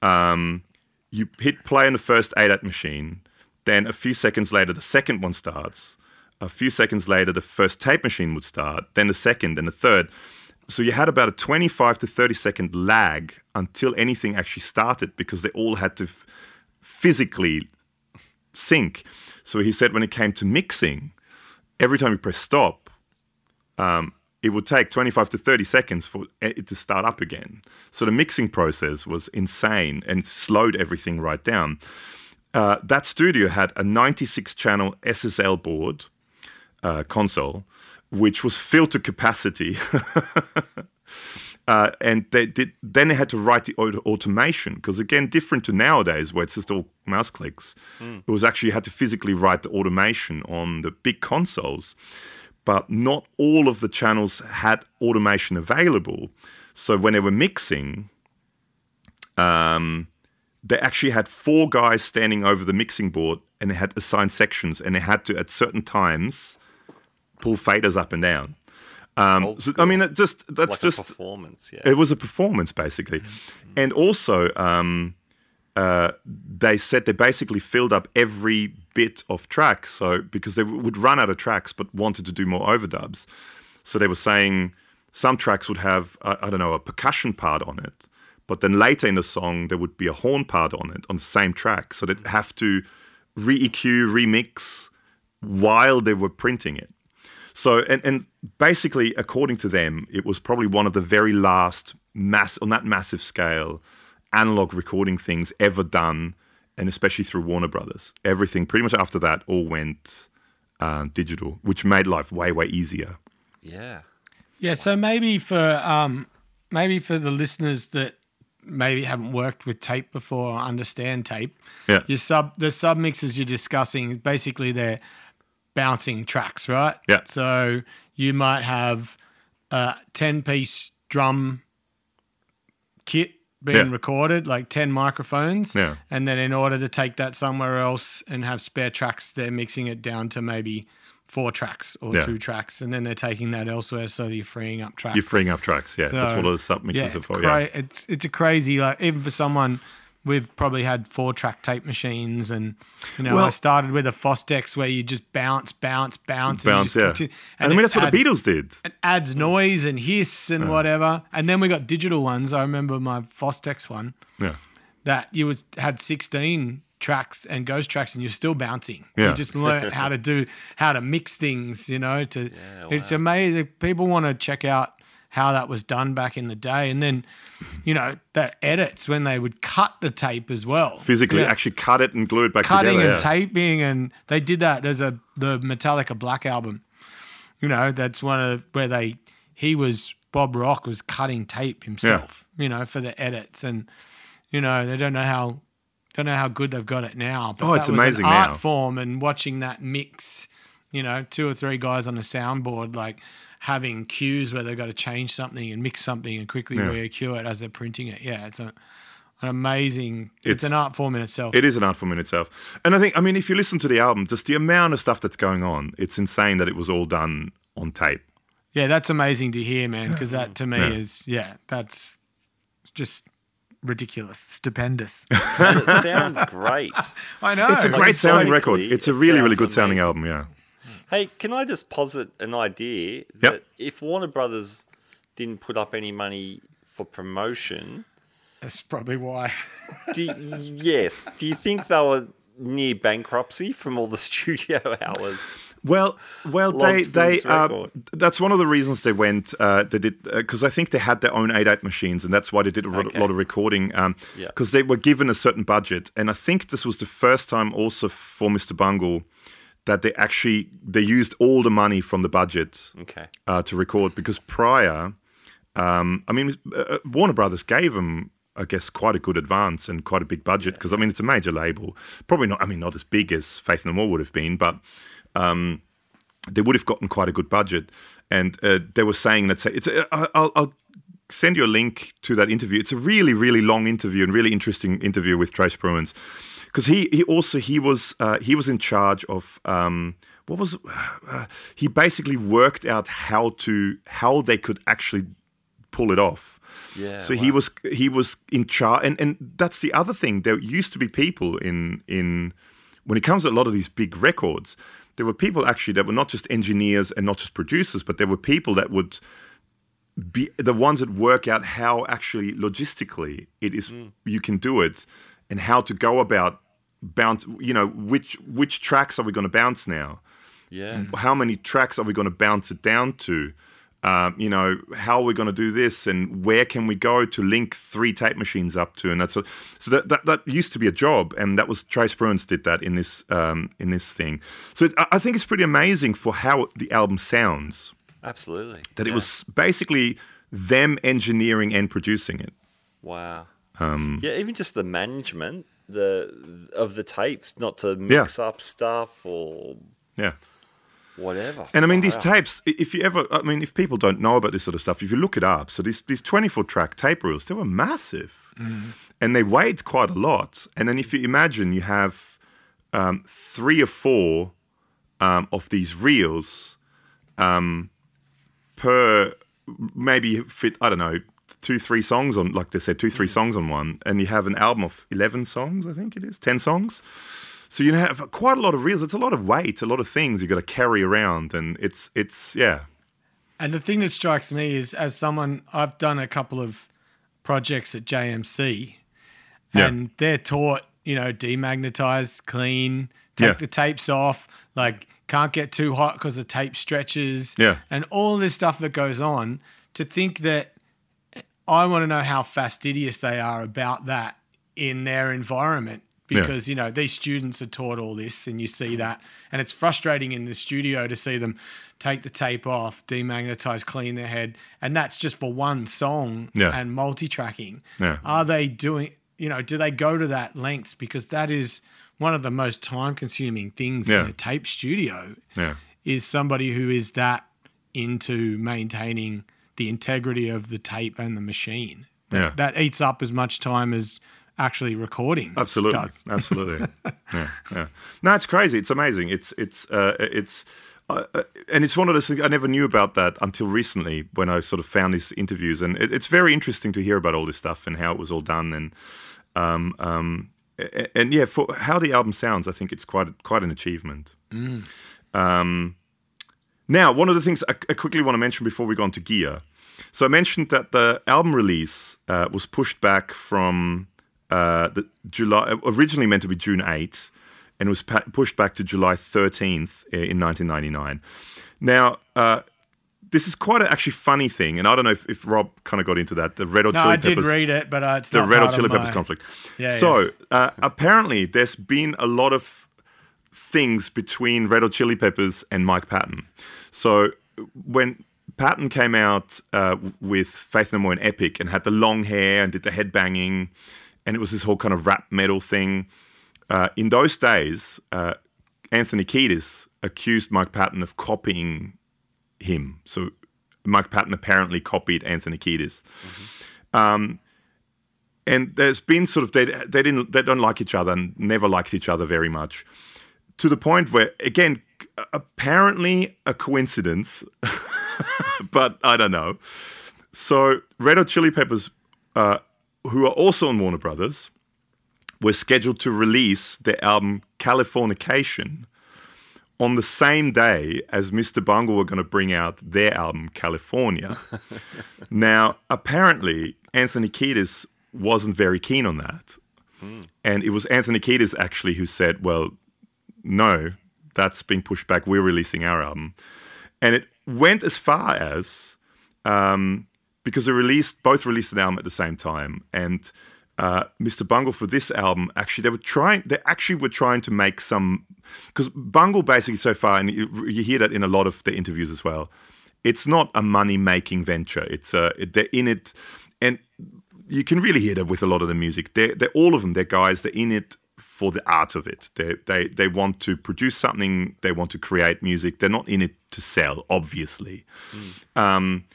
um, you hit play on the first ADAT machine, then a few seconds later, the second one starts. A few seconds later, the first tape machine would start, then the second, then the third. So you had about a 25 to 30 second lag until anything actually started because they all had to physically sync. So he said when it came to mixing, every time you press stop, um, it would take 25 to 30 seconds for it to start up again. So the mixing process was insane and slowed everything right down. Uh, that studio had a 96 channel SSL board uh, console, which was filled to capacity. <laughs> uh, and they did, then they had to write the automation because again, different to nowadays where it's just all mouse clicks. Mm. It was actually you had to physically write the automation on the big consoles but not all of the channels had automation available. So when they were mixing, um, they actually had four guys standing over the mixing board and they had assigned sections and they had to, at certain times, pull faders up and down. Um, so, I mean, that just that's like just performance. Yeah, it was a performance basically, mm-hmm. and also um, uh, they said they basically filled up every bit of track. So because they would run out of tracks, but wanted to do more overdubs, so they were saying some tracks would have uh, I don't know a percussion part on it, but then later in the song there would be a horn part on it on the same track. So they'd have to re EQ, remix while they were printing it. So and and basically according to them, it was probably one of the very last mass on that massive scale analog recording things ever done, and especially through Warner Brothers. Everything pretty much after that all went uh, digital, which made life way way easier. Yeah. Yeah. So maybe for um, maybe for the listeners that maybe haven't worked with tape before or understand tape, yeah. Your sub the sub mixes you're discussing basically they're bouncing tracks, right? Yeah. So you might have a ten piece drum kit being Yeah. recorded, like 10 microphones. Yeah. And then in order to take that somewhere else and have spare tracks, they're mixing it down to maybe four tracks or Yeah. two tracks. And then they're taking that elsewhere. So you're freeing up tracks. You're freeing up tracks. Yeah, that's So, what those sub yeah, mixes are it's, for. cra- Yeah. it's, it's a crazy, like, even for someone, we've probably had four track tape machines. And, you know, I started with a Fostex where you just bounce, bounce, bounce. and you Bounce, just yeah. continue- And, I mean, that's what add- the Beatles did. it adds noise and hiss and whatever. And then we got digital ones. I remember my Fostex one Yeah. that you was, had 16 tracks and ghost tracks and you're still bouncing. Yeah. You just learn how to do how to mix things, you know, to <laughs> it's amazing. People want to check out how that was done back in the day, and then you know the edits when they would cut the tape as well, Physically, Yeah. actually cut it and glue it back cutting together. Cutting and yeah. taping, and they did that. There's a the Metallica Black album. You know, that's one of where they he was Bob Rock was cutting tape himself. You know, for the edits, and you know they don't know how don't know how good they've got it now. But Oh, it's amazing art now. form, and watching that mix. You know, two or three guys on a soundboard, like having cues where they've got to change something and mix something and quickly Yeah. re-cue it as they're printing it. Yeah, it's a, an amazing. It's, It's- an art form in itself. It is an art form in itself. And I think, I mean, if you listen to the album, just the amount of stuff that's going on, it's insane that it was all done on tape. Yeah, that's amazing to hear, man. Because that to me Yeah. is yeah, that's just ridiculous, stupendous. <laughs> And it sounds great. <laughs> I know. It's a Like, great sounding record. It's a really, really sounds good sounding album, yeah. Hey, can I just posit an idea that if Warner Brothers didn't put up any money for promotion, That's probably why. <laughs> do you, yes, do you think they were near bankruptcy from all the <laughs> studio hours? Well, well, they they uh, that's one of the reasons they went. Uh, they did because I think they had their own ADAT machines, and that's why they did a lot, Okay. lot of recording. Um, Yeah. because they were given a certain budget, and I think this was the first time also for Mr. Bungle that they actually they used all the money from the budget Okay. uh, to record because prior, um, I mean, uh, Warner Brothers gave them, I guess, quite a good advance and quite a big budget because I mean, it's a major label. Probably not, I mean, not as big as Faith No More would have been, but um, they would have gotten quite a good budget. And uh, they were saying that it's. A, I- I'll, I'll send you a link to that interview. It's a really, really long interview and really interesting interview with Trey Spruance because he he also he was uh, he was in charge of. Um, what was uh, he basically worked out how to how they could actually pull it off. Yeah, So he was he was in charge, and and that's the other thing. There used to be people in in when it comes to a lot of these big records. There were people actually that were not just engineers and not just producers, but there were people that would be the ones that work out how actually logistically it is you can do it and how to go about bounce you know which which tracks are we going to bounce now Yeah. how many tracks are we going to bounce it down to? Um, you know, how are we going to do this, and where can we go to link three tape machines up to? And that's a, so that, that that used to be a job, and that was Trey Spruance did that in this um, in this thing. So it, I I think it's pretty amazing for how the album sounds. Absolutely. That it was basically them engineering and producing it. Wow. Um, yeah, even just the management the of the tapes, not to mix up stuff or Yeah. whatever. And I mean, these tapes. If you ever, I mean, if people don't know about this sort of stuff, if you look it up, so these, these 24 track tape reels, they were massive and they weighed quite a lot. And then if you imagine you have um, three or four um, of these reels um, per maybe fit, I don't know, two, three songs on, like they said, two, three mm. songs on one, and you have an album of 11 songs, I think it is, 10 songs. So you have quite a lot of reels. It's a lot of weight, a lot of things you've got to carry around, and it's it's yeah, And the thing that strikes me is, as someone, I've done a couple of projects at JMC, Yeah. and they're taught, you know, demagnetize, clean, take Yeah. the tapes off, like can't get too hot because the tape stretches, Yeah. and all this stuff that goes on. To think that I want to know how fastidious they are about that in their environment Yeah. because you know these students are taught all this and you see that and it's frustrating in the studio to see them take the tape off demagnetize clean their head and that's just for one song Yeah. and multi-tracking Yeah. are they doing you know do they go to that lengths because that is one of the most time consuming things Yeah. in a tape studio yeah, is somebody who is that into maintaining the integrity of the tape and the machine yeah. that eats up as much time as actually recording Absolutely, <laughs> absolutely. yeah, yeah. No, it's crazy. It's amazing. It's it's uh, it's. Uh, uh, and it's one of those things I never knew about that until recently when I sort of found these interviews, and it, it's very interesting to hear about all this stuff and how it was all done, and um, um, and yeah, for how the album sounds, I think it's quite quite an achievement. Um, now, one of the things I, I quickly want to mention before we go on to gear. So I mentioned that the album release uh, was pushed back from uh, the July, originally meant to be June 8th, and was pa- pushed back to July 13th in 1999. Now, uh, this is quite an actually funny thing, and I don't know if, if Rob kind of got into that. The Red Hot No, Chili I did Peppers, read it, but uh, it's the Red Hot Chili Peppers my- conflict. Yeah, so uh, apparently, there's been a lot of things between Red Hot Chili Peppers and Mike Patton. So when Patton came out uh, with Faith No More and Epic and had the long hair and did the headbanging, and it was this whole kind of rap metal thing. Uh, in those days, uh, Anthony Kiedis accused Mike Patton of copying him. So Mike Patton apparently copied Anthony Kiedis. Um, and there's been sort of they they didn't they don't like each other and never liked each other very much to the point where again apparently a coincidence <laughs> but I don't know so Red Hot Chili Peppers uh, who are also on Warner Brothers were scheduled to release their album Californication on the same day as Mr. Bungle were going to bring out their album California. <laughs> now, apparently, Anthony Kiedis wasn't very keen on that. And it was Anthony Kiedis actually who said, well, no, that's being pushed back. We're releasing our album. And it went as far as um, because they released both released an album at the same time, and uh, Mr. Bungle for this album actually they were trying they actually were trying to make some because Bungle basically so far and you, you hear that in a lot of the interviews as well. It's not a money making venture. It's uh, they're in it, and you can really hear that with a lot of the music. They're, they're all of them. They're guys. They're in it for the art of it. They they they want to produce something. They want to create music. They're not in it to sell, obviously. Um,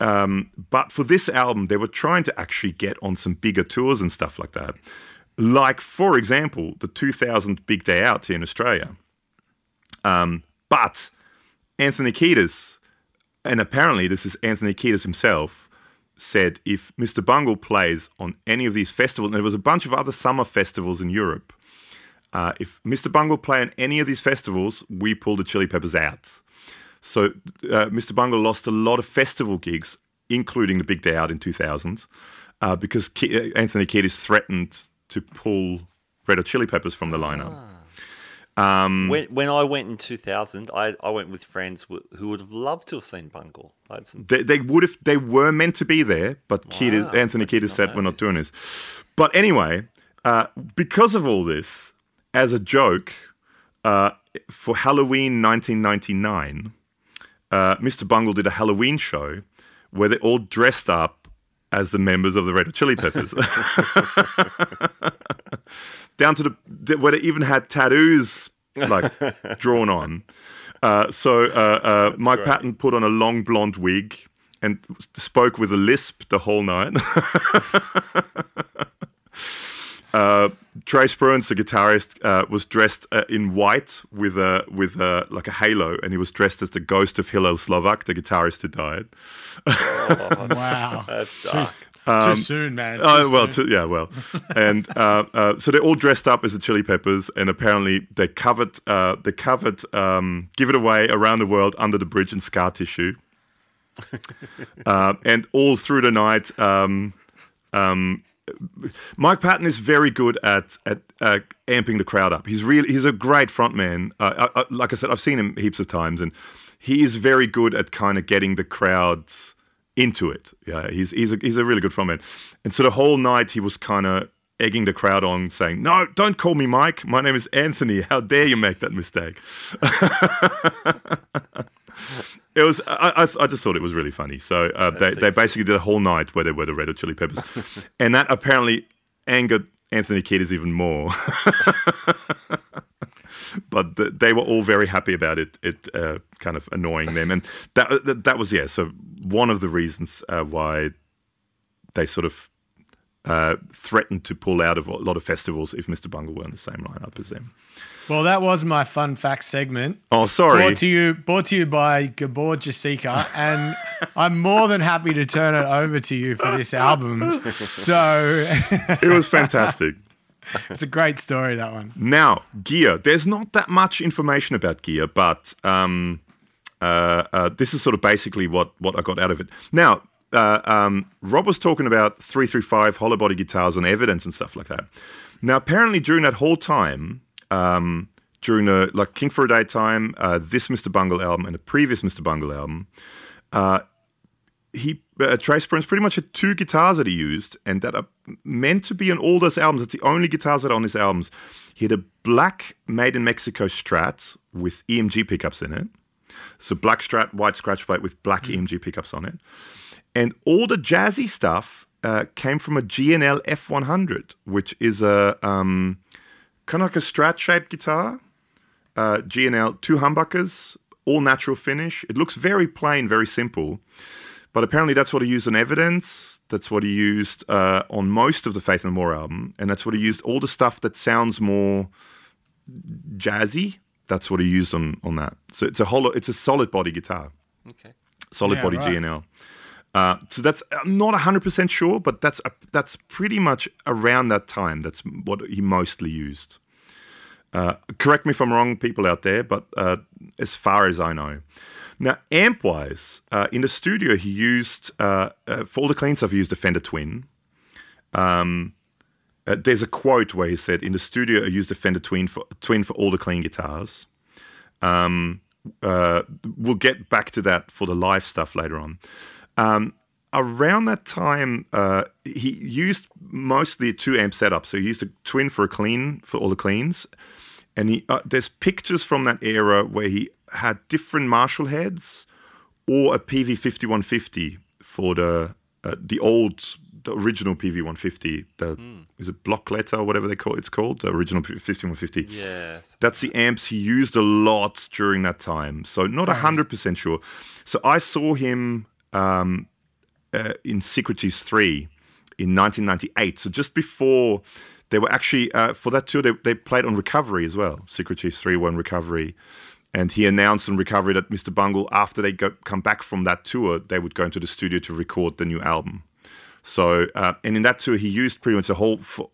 um, but for this album, they were trying to actually get on some bigger tours and stuff like that. Like, for example, the 2000 Big Day Out here in Australia. Um, but Anthony Kiedis, and apparently this is Anthony Kiedis himself, said if Mr. Bungle plays on any of these festivals, and there was a bunch of other summer festivals in Europe, uh, if Mr. Bungle play on any of these festivals, we pull the Chili Peppers out. So uh, Mr. Bungle lost a lot of festival gigs, including the Big Day Out in 2000, uh, because Ke- Anthony Kiedis threatened to pull Red Hot Chili Peppers from the lineup. When, when I went in 2000, I, I went with friends who would have loved to have seen Bungle. Some They, they would have, they were meant to be there, but Kiedis, Wow, Anthony Kiedis said, "We're not doing this." But anyway, uh, because of all this, as a joke, uh, for Halloween 1999, uh, Mr. Bungle did a Halloween show where they all dressed up as the members of the Red Hot Chili Peppers, <laughs> <laughs> down to the where they even had tattoos like <laughs> drawn on. Uh, so uh, uh, Mike Patton put on a long blonde wig and spoke with a lisp the whole night. <laughs> uh, Trey Spruance, the guitarist, uh, was dressed uh, in white with a with a, like a halo, and he was dressed as the ghost of Hillel Slovak, the guitarist who died. <laughs> Wow. That's too, dark. too soon, man. Too Oh well, soon. t- yeah, well, and <laughs> uh, uh, so they're all dressed up as the Chili Peppers, and apparently they covered uh, they covered um, "Give It Away" around the world under the bridge in scar tissue, <laughs> uh, and all through the night. Um, um, Mike Patton is very good at at uh, amping the crowd up. He's really he's a great frontman. Uh, I, I, like I said, I've seen him heaps of times, and he is very good at kind of getting the crowds into it. Yeah, he's he's a, he's a really good frontman. And so the whole night he was kind of egging the crowd on, saying, "No, don't call me Mike. My name is Anthony. How dare you make that mistake?" <laughs> It was. I, I, I just thought it was really funny. So uh, they, they basically did a whole night where they were the Red Hot Chili Peppers, <laughs> and that apparently angered Anthony Kiedis even more. <laughs> but th they were all very happy about it. It uh, kind of annoying them, and that, that that was yeah. So one of the reasons uh, why they sort of uh, threatened to pull out of a lot of festivals if Mr. Bungle were in the same lineup as them. Well, that was my fun fact segment. Oh, sorry. Brought to you, brought to you by Gabor Jasika, and <laughs> I'm more than happy to turn it over to you for this album. So It was fantastic. <laughs> it's a great story that one. Now, gear. There's not that much information about gear, but um, uh, uh, this is sort of basically what, what I got out of it. Now, uh, um, Rob was talking about 335 hollow body guitars and evidence and stuff like that. Now, apparently, during that whole time, um, during the like King for a Day time, uh, this Mr. Bungle album and the previous Mr. Bungle album, Uh, he uh, Trey Spruance pretty much had two guitars that he used, and that are meant to be on all those albums. It's the only guitars that are on his albums. He had a black made in Mexico Strat with EMG pickups in it. So black Strat, white scratch plate with black EMG pickups on it. And all the jazzy stuff uh, came from a G&L F100, which is a um, kind of like a Strat shaped guitar. Uh, G&L, two humbuckers, all natural finish. It looks very plain, very simple. But apparently, that's what he used on Evidence. That's what he used uh, on most of the Faith No More album, and that's what he used. All the stuff that sounds more jazzy. That's what he used on on that. So it's a hollow, it's a solid body guitar, Okay. solid Yeah, body right. G&L. Uh, so that's I'm not 100 percent sure, but that's uh, that's pretty much around that time. That's what he mostly used. Uh, correct me if I'm wrong, people out there, but uh, as far as I know. Now, amp wise, uh, in the studio, he used, uh, uh, for all the clean stuff, he used a Fender Twin. Um, uh, there's a quote where he said, In the studio, I used a Fender Twin for, twin for all the clean guitars. Um, uh, we'll get back to that for the live stuff later on. Um, around that time, uh, he used mostly a two amp setup. So he used a twin for a clean for all the cleans, and he there's pictures from that era where he had different Marshall heads or a Peavey fifty one fifty for the uh, the old the original Peavey one fifty. The is it block letter or whatever they call it, it's called the original fifty one fifty. Yes. That's the amps he used a lot during that time. So not hundred percent sure. So I saw him um, uh, in Secret three in 1998. So just before they were actually uh, for that tour, they, they played on Recovery as well. Secret Chiefs three were on Recovery, and he announced on Recovery that Mr. Bungle, after they come back from that tour, they would go into the studio to record the new album. So uh, and in that tour, he used pretty much the whole. For,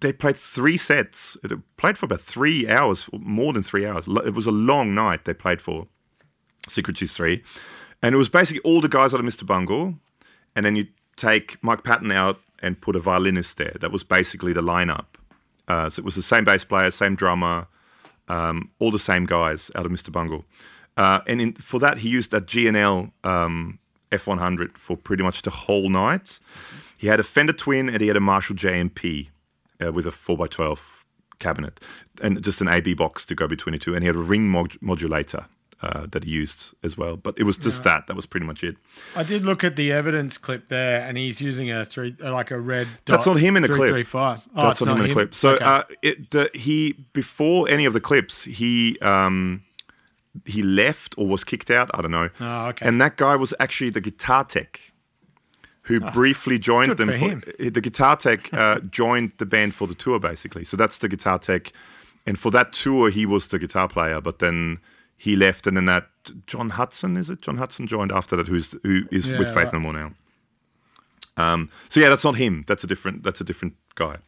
they played three sets. It played for about three hours, more than three hours. It was a long night they played for Secret Chiefs 3. And it was basically all the guys out of Mr. Bungle. And then you take Mike Patton out and put a violinist there. That was basically the lineup. Uh, so it was the same bass player, same drummer, um, all the same guys out of Mr. Bungle. Uh, and in, for that, he used that G&L um, F100 for pretty much the whole night. He had a Fender Twin and he had a Marshall JMP uh, with a 4x12 cabinet and just an AB box to go between the two. And he had a ring mod- modulator uh, that he used as well. But it was just that. That was pretty much it. I did look at the evidence clip there, and he's using a three, uh, like a red. Dot, That's not him in the clip. 335. Oh, That's it's not him in the clip. So Okay. uh, it, the, he before any of the clips, he um, he left or was kicked out. I don't know. Oh, okay. And that guy was actually the guitar tech who briefly joined them. for him. The guitar tech uh, <laughs> joined the band for the tour, basically. So that's the guitar tech, and for that tour, he was the guitar player. But then he left, and then that Jon Hudson is it? Jon Hudson joined after that, who's who is Yeah, with Faith right. No More now. Um, so yeah, that's not him. That's a different. That's a different guy.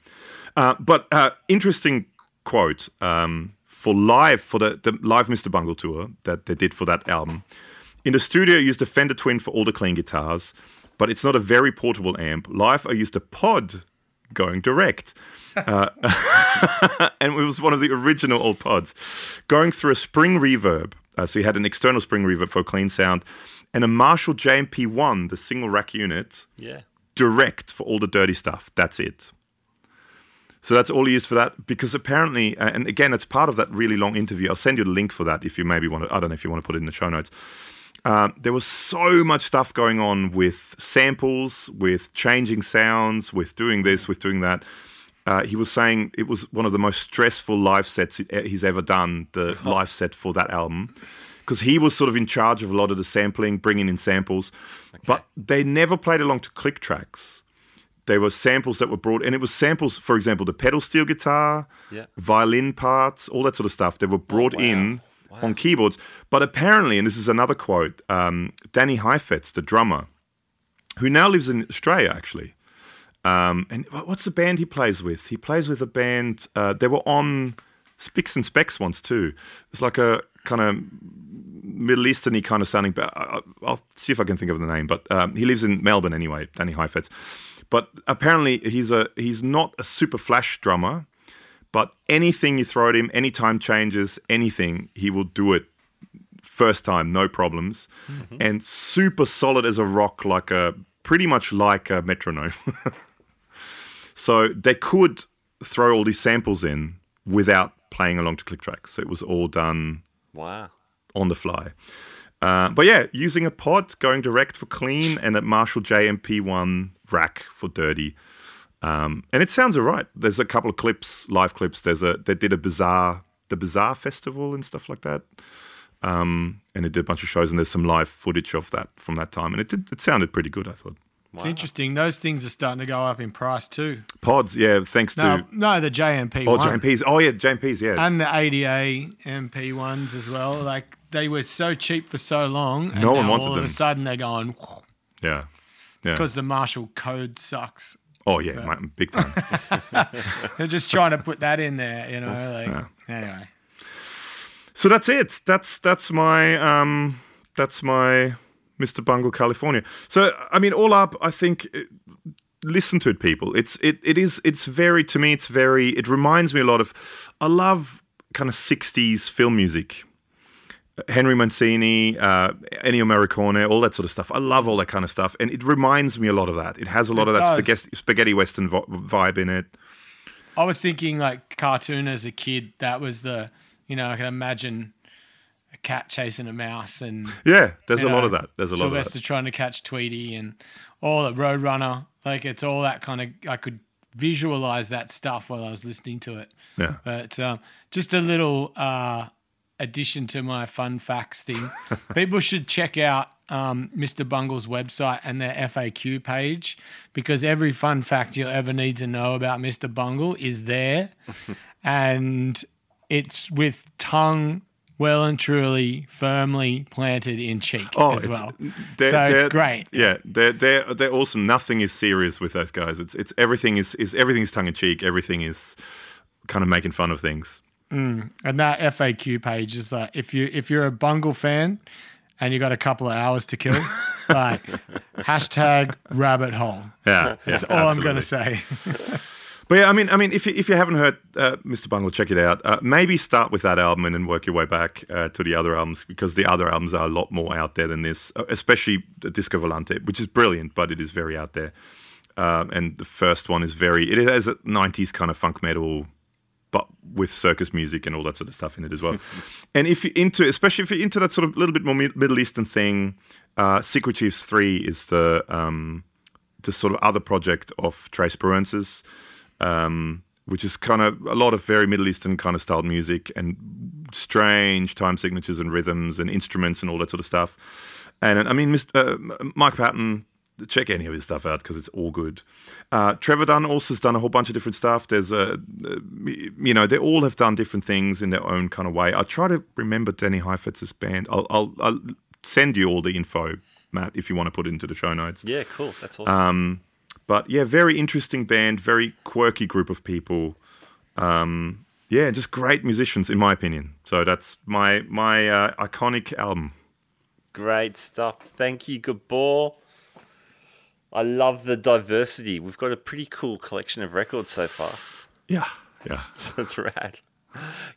Uh, but uh, interesting quote um, for live for the, the live Mr. Bungle tour that they did for that album. In the studio, I used a Fender Twin for all the clean guitars, but it's not a very portable amp. Live, I used a pod going direct. Uh, <laughs> and it was one of the original old pods going through a spring reverb. Uh, so you had an external spring reverb for a clean sound and a Marshall JMP1, the single rack unit, Yeah. direct for all the dirty stuff. That's it. So that's all he used for that because apparently, uh, and again, it's part of that really long interview. I'll send you the link for that if you maybe want to. I don't know if you want to put it in the show notes. Um, there was so much stuff going on with samples, with changing sounds, with doing this, with doing that. Uh, he was saying it was one of the most stressful live sets he's ever done, the <laughs> live set for that album, because he was sort of in charge of a lot of the sampling, bringing in samples. But they never played along to click tracks. There were samples that were brought, and it was samples, for example, the pedal steel guitar, Yeah. violin parts, all that sort of stuff. They were brought in on keyboards. But apparently, and this is another quote, um, Danny Heifetz, the drummer, who now lives in Australia, actually. Um, and what's the band he plays with? He plays with a band. Uh, they were on Spicks and Specs once too. It's like a kind of Middle Easterny kind of sounding. But I'll see if I can think of the name. But um, he lives in Melbourne anyway, Danny Heifetz. But apparently he's a he's not a super flash drummer. But anything you throw at him, any time changes, anything, he will do it first time, no problems, and super solid as a rock, like a pretty much like a metronome. <laughs> so they could throw all these samples in without playing along to click tracks. So it was all done Wow. on the fly. Uh, but yeah, using a pod, going direct for clean, and a Marshall JMP1 rack for dirty. Um, and it sounds alright. There's a couple of clips, live clips. There's a they did a bizarre the Bizarre Festival and stuff like that. Um, and it did a bunch of shows, and there's some live footage of that from that time, and it did, it sounded pretty good. I thought It's interesting. Those things are starting to go up in price too. pods, yeah, thanks No, to no, the JMP oh one JMPs, oh yeah, JMPs, yeah, and the ADA MP ones as well. Like they were so cheap for so long. And No one now wanted all them. of a sudden they're going yeah, yeah. because the Marshall code sucks. Oh yeah, my- big time. <laughs> They're just trying to put that in there, you know. Like anyway, So that's it. That's that's my um that's my Mr. Bungle California. So I mean, all up, I think. uh, Listen to it, people. It's it it is it's very to me. It's very. It reminds me a lot of. I love kind of '60s film music. Henry Mancini, uh, Ennio Morricone, all that sort of stuff. I love all that kind of stuff, and it reminds me a lot of that. It has a lot It of that spaghetti, spaghetti western vo- vibe in it. I was thinking like cartoon as a kid. That was the you know I can imagine a cat chasing a mouse and Yeah, there's a lot of that. There's a lot of that. Sylvester trying to catch Tweety and all the Roadrunner. Like it's all that kind of. I could visualize that stuff while I was listening to it. Yeah. But um, just a little uh, addition to my fun facts thing. <laughs> People should check out um, Mr. Bungle's website and their FAQ page because every fun fact you'll ever need to know about Mr. Bungle is there. <laughs> and it's with tongue well and truly firmly planted in cheek as well. they're- So it's great. Yeah, they're they're they're awesome. Nothing is serious with those guys. It's it's everything is is everything is tongue in cheek. Everything is kind of making fun of things. And that FAQ page is like if you if you're a Bungle fan and you got a couple of hours to kill, <laughs> like hashtag rabbit hole. Yeah, That's all I'm gonna say. <laughs> But yeah, I mean, I mean, if you if you haven't heard uh, Mr. Bungle, check it out. Uh, maybe start with that album and then work your way back uh, to the other albums because the other albums are a lot more out there than this, uh, especially Disco Volante, which is brilliant, but it is very out there. Um, and the first one is very, it has a 90s kind of funk metal, but with circus music and all that sort of stuff in it as well. <laughs> and if you're into, especially if you're into that sort of little bit more Middle Eastern thing, uh, Secret Chiefs 3 is the, um, the sort of other project of Trey Spruance's um, which is kind of a lot of very Middle Eastern kind of styled music and strange time signatures and rhythms and instruments and all that sort of stuff. And I mean, Mr. Uh, Mike Patton, check any of his stuff out because it's all good. Uh, Trevor Dunn also has done a whole bunch of different stuff. There's a, uh, you know, they all have done different things in their own kind of way. I try to remember Danny Heifetz's band. I'll, I'll, I'll send you all the info, Matt, if you want to put it into the show notes. Yeah, cool. That's awesome. But yeah, very interesting band, very quirky group of people. Um, yeah, just great musicians, in my opinion. So that's my my uh, iconic album. Great stuff. Thank you, Gabor. I love the diversity. We've got a pretty cool collection of records so far. Yeah, yeah. <laughs> That's rad.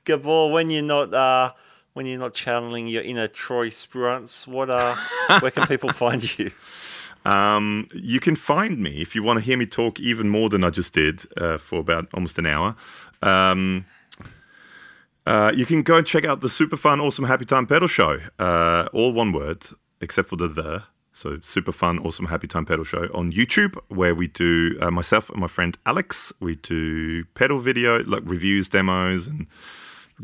Gabor, when you're not uh, when you're not channeling your inner Trey Spruance, what uh, where can people <laughs> find you? Um, you can find me if you want to hear me talk even more than I just did uh, for about almost an hour. Um, uh, you can go and check out the super fun, awesome Happy Time Pedal Show. Uh, all one word, except for the the. So super fun, awesome Happy Time Pedal Show on YouTube, where we do uh, myself and my friend Alex. We do pedal video, like reviews, demos, and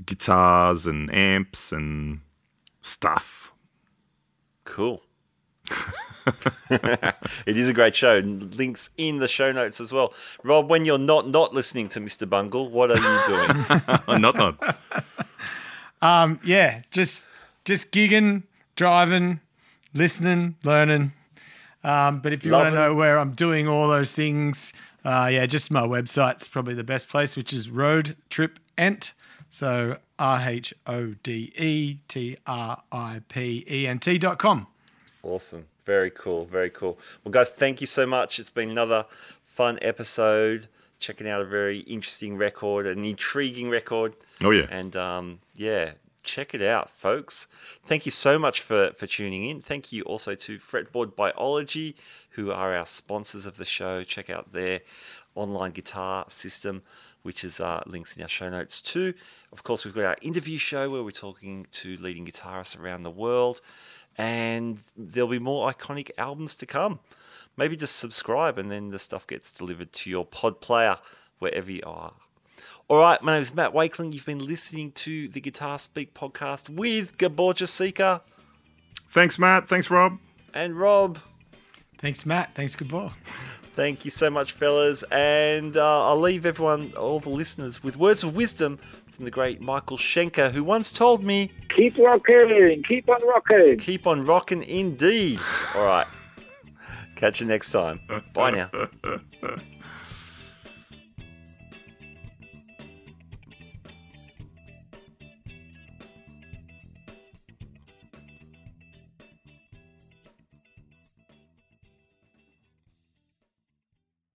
guitars and amps and stuff. Cool. <laughs> it is a great show. Links in the show notes as well. Rob, when you're not not listening to Mr. Bungle, what are you doing? <laughs> Not not. yeah, just just gigging, driving, listening, learning. Um, but if you want to know where I'm doing all those things, uh, yeah, just my website's probably the best place, which is Rhode Trip Ent. So R H O D E T R I P E N T dot com. Awesome. Very cool. Very cool. Well, guys, thank you so much. It's been another fun episode. Checking out a very interesting record, an intriguing record. Oh yeah. And um, yeah, check it out, folks. Thank you so much for, for tuning in. Thank you also to Fretboard Biology, who are our sponsors of the show. Check out their online guitar system, which is uh, links in our show notes too. Of course, we've got our interview show where we're talking to leading guitarists around the world, and there'll be more iconic albums to come. Maybe just subscribe, and then the stuff gets delivered to your pod player wherever you are. All right, my name is Matt Wakeling. You've been listening to the Guitar Speak podcast with Gabor Jasika Thanks, Matt. Thanks, Rob. and Rob. Thanks, Matt. Thanks, Gabor. Thank you so much, fellas. And uh, I'll leave everyone, all the listeners, with words of wisdom from the great Michael Schenker, who once told me, Keep rocking. Keep on rocking. keep on rocking indeed. All right. Catch you next time. Bye now. <laughs>